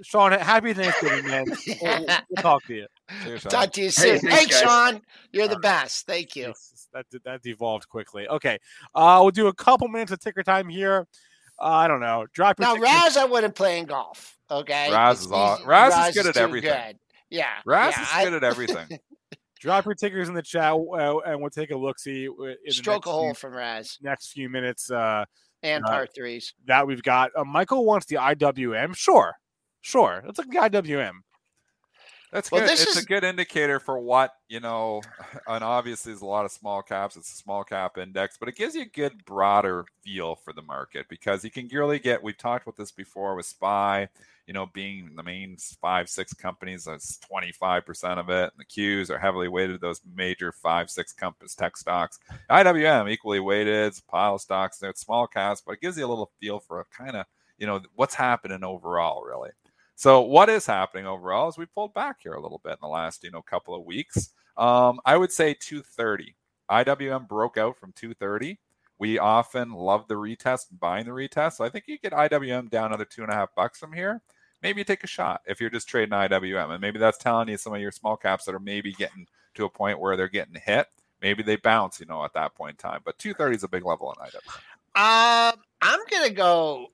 Sean, happy Thanksgiving, man. We'll, we'll talk to you.
Cheers, Talk to you soon. Hey, thanks, Sean. You're the best. Thank you.
That that devolved quickly. Okay, uh, we'll do a couple minutes of ticker time here. Uh, I don't know. Drop
now, Raz. I wouldn't play in golf. Okay,
Raz is all. Raz, Raz is good at everything.
Good. Yeah,
Raz
yeah,
is I, good at everything.
Drop your tickers in the chat, uh, and we'll take a look. See,
stroke a hole few, from Raz.
Next few minutes, uh,
and uh, part threes
that we've got. Uh, Michael wants the IWM. Sure, sure. Let's look at the IWM.
That's well, good. It's is... a good indicator for what, you know, and obviously there's a lot of small caps. It's a small cap index, but it gives you a good broader feel for the market because you can really get, we've talked about this before with SPY, you know, being the main five, six companies, that's 25% of it. And the Qs are heavily weighted, those major five, six companies, tech stocks. IWM equally weighted, it's a pile of stocks, they're small caps, but it gives you a little feel for a kind of, you know, what's happening overall, really. So what is happening overall is we pulled back here a little bit in the last, you know, couple of weeks. Um, I would say 230. IWM broke out from 230. We often love the retest and buying the retest. So I think you get IWM down another two and a half bucks from here. Maybe you take a shot if you're just trading IWM. And maybe that's telling you some of your small caps that are maybe getting to a point where they're getting hit. Maybe they bounce, you know, at that point in time. But 230 is a big level on IWM.
Um, I'm going to go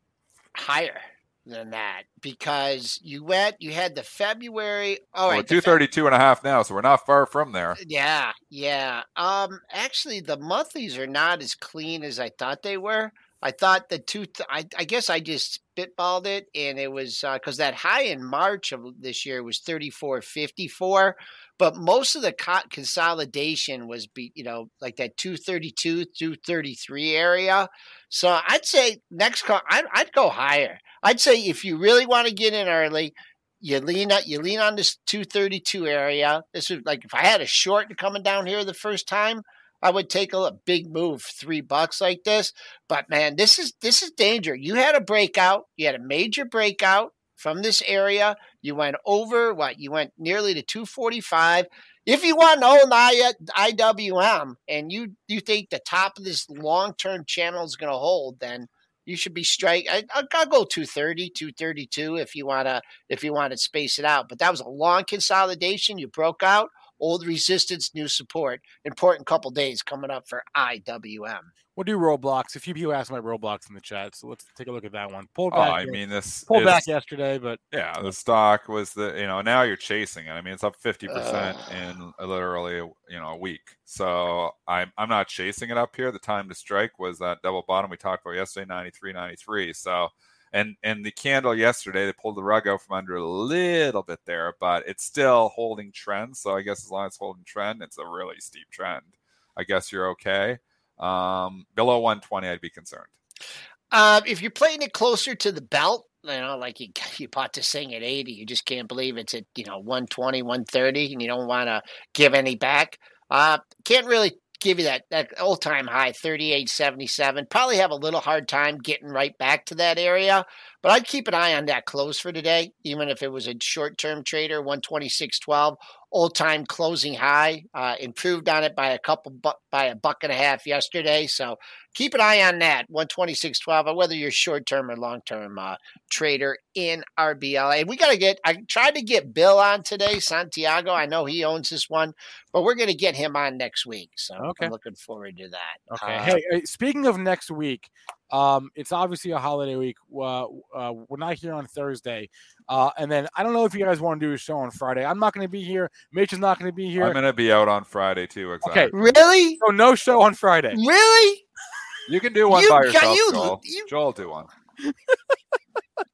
higher than that because you went you had the february oh
well, 232 and a half now so we're not far from there.
Yeah yeah um actually the monthlies are not as clean as i thought they were i thought the two I, I guess i just spitballed it and it was because uh, that high in march of this year was 3454 but most of the co- consolidation was be you know like that 232 233 area so i'd say next call I'd, I'd go higher I'd say if you really want to get in early, you lean up, you lean on this 232 area. This is like if I had a short coming down here the first time, I would take a, big move, three bucks like this. But man, this is this is danger. You had a breakout, you had a major breakout from this area. You went over what? You went nearly to 245. If you want to own IWM uh, and you you think the top of this long term channel is going to hold, then you should be strike. I, will go 230, 232 if you want to if you want to space it out. But that was a long consolidation. You broke out old resistance, new support. Important couple days coming up for IWM.
We'll do Roblox. A few people asked about Roblox in the chat, so let's take a look at that one. Pulled
oh, back. Oh, I mean, this
pulled is, back yesterday, but
yeah, the stock was the you know now you're chasing it. I mean, it's up fifty percent uh, in literally you know a week. So I'm I'm not chasing it up here. The time to strike was that double bottom we talked about yesterday, 93, 93. So and and the candle yesterday they pulled the rug out from under a little bit there but it's still holding trend so i guess as long as it's holding trend it's a really steep trend. I guess you're okay. Um, below 120 i'd be concerned.
Uh, if you're playing it closer to the belt you know like you you bought this thing at 80 you just can't believe it's at you know 120 130 and you don't want to give any back Uh, can't really give you that that all time high 38.77. Probably have a little hard time getting right back to that area, but I'd keep an eye on that close for today, even if it was a short term trader 126.12 old time closing high. Uh, improved on it by a couple bu- by a buck and a half yesterday. So keep an eye on that 126.12, whether you're short term or long term uh, trader in RBLX. And we got to get. I tried to get Bill on today, Santiago. I know he owns this one, but we're going to get him on next week. So okay. I'm looking forward to that.
Okay. Uh, hey, speaking of next week, um, it's obviously a holiday week. Uh, uh, we're not here on Thursday. Uh, and then I don't know if you guys want to do a show on Friday. I'm not going to be here. Mitch is not going to be here.
I'm going to be out on Friday too. Exactly.
Okay. Really?
So no show on Friday.
Really?
You can do one you, by yourself, you, Joel. You... Joel, do one.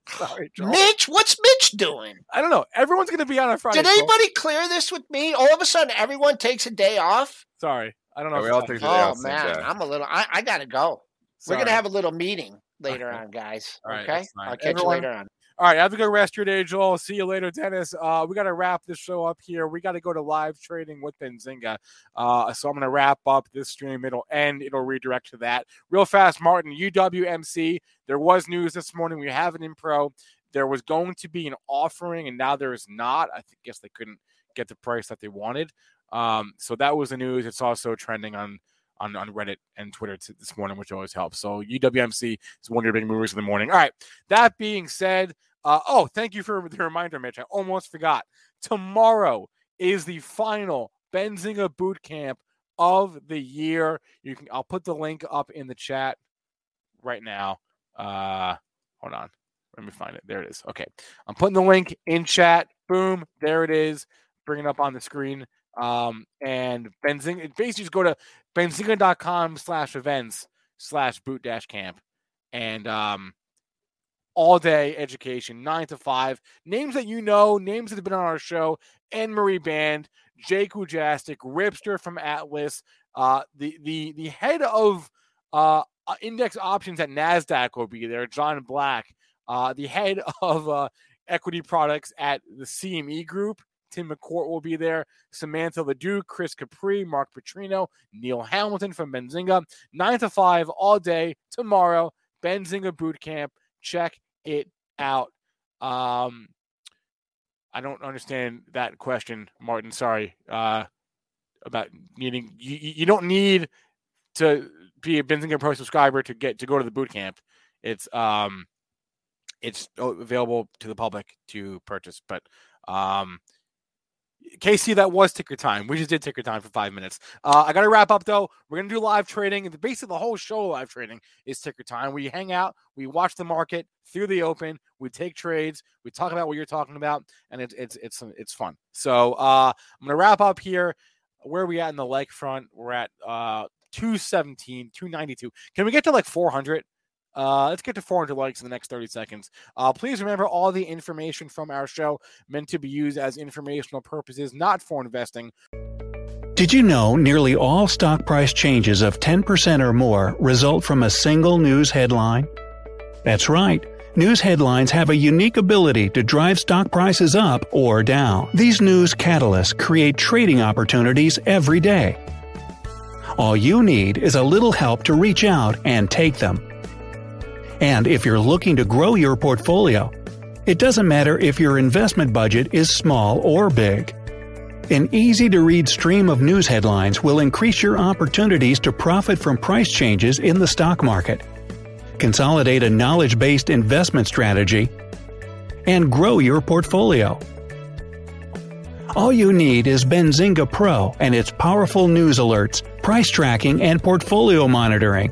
Sorry, Joel. Mitch, what's Mitch doing?
I don't know. Everyone's going to be on on Friday.
Did anybody clear this with me? All of a sudden, everyone takes a day off.
Sorry, I don't know.
Yeah, we all take a day
oh,
off.
Oh man, I'm a little. I, I got to go. Sorry. We're going to have a little meeting later on, guys. okay, I'll catch Everyone, you later on.
All right, have a good rest of your day, Joel. See you later, Dennis. Uh, we got to wrap this show up here. We got to go to live trading with Benzinga. Uh, so I'm going to wrap up this stream. It'll end. It'll redirect to that real fast. Martin UWMC. There was news this morning. We have it in pro. There was going to be an offering, and now there is not. I guess they couldn't get the price that they wanted. Um, so that was the news. It's also trending on on, on Reddit and Twitter t- this morning, which always helps. So UWMC is one of your big movers of the morning. All right. That being said, uh, oh, thank you for the reminder, Mitch. I almost forgot. Tomorrow is the final Benzinga boot camp of the year. You can I'll put the link up in the chat right now. Uh hold on. Let me find it. There it is. Okay. I'm putting the link in chat. Boom. There it is. Bring it up on the screen. Um, and Benzinga, basically just go to benzinga.com slash events slash boot dash camp. And um, all day education, nine to five. Names that you know, names that have been on our show: Anne Marie Baiynd, Jake Wujastyk, Ripster from Atlas, uh, the the the head of uh, uh, index options at Nasdaq will be there. John Black, uh, the head of uh, equity products at the CME Group. Tim McCourt will be there. Samantha LaDuc, Chris Capre, Mark Petrino, Neil Hamilton from Benzinga. Nine to five all day tomorrow. Benzinga Boot Camp. Check it out. Um, I don't understand that question, Martin. Sorry. Uh, about needing you, you don't need to be a Benzinga Pro subscriber to get to go to the boot camp. It's um it's available to the public to purchase, but um Casey, that was ticker time. We just did ticker time for five minutes. Uh, I got to wrap up though. We're gonna do live trading. Basically, the whole show live trading is ticker time. We hang out, we watch the market through the open, we take trades, we talk about what you're talking about, and it's it's it's it's fun. So uh, I'm gonna wrap up here. Where are we at in the leg front? We're at uh 217, 292. Can we get to like 400? Uh, let's get to 400 likes in the next 30 seconds. Uh, please remember all the information from our show meant to be used as informational purposes, not for investing.
Did you know nearly all stock price changes of 10% or more result from a single news headline? That's right. News headlines have a unique ability to drive stock prices up or down. These news catalysts create trading opportunities every day. All you need is a little help to reach out and take them. And if you're looking to grow your portfolio, it doesn't matter if your investment budget is small or big. An easy to read stream of news headlines will increase your opportunities to profit from price changes in the stock market, consolidate a knowledge based investment strategy, and grow your portfolio. All you need is Benzinga Pro and its powerful news alerts, price tracking, and portfolio monitoring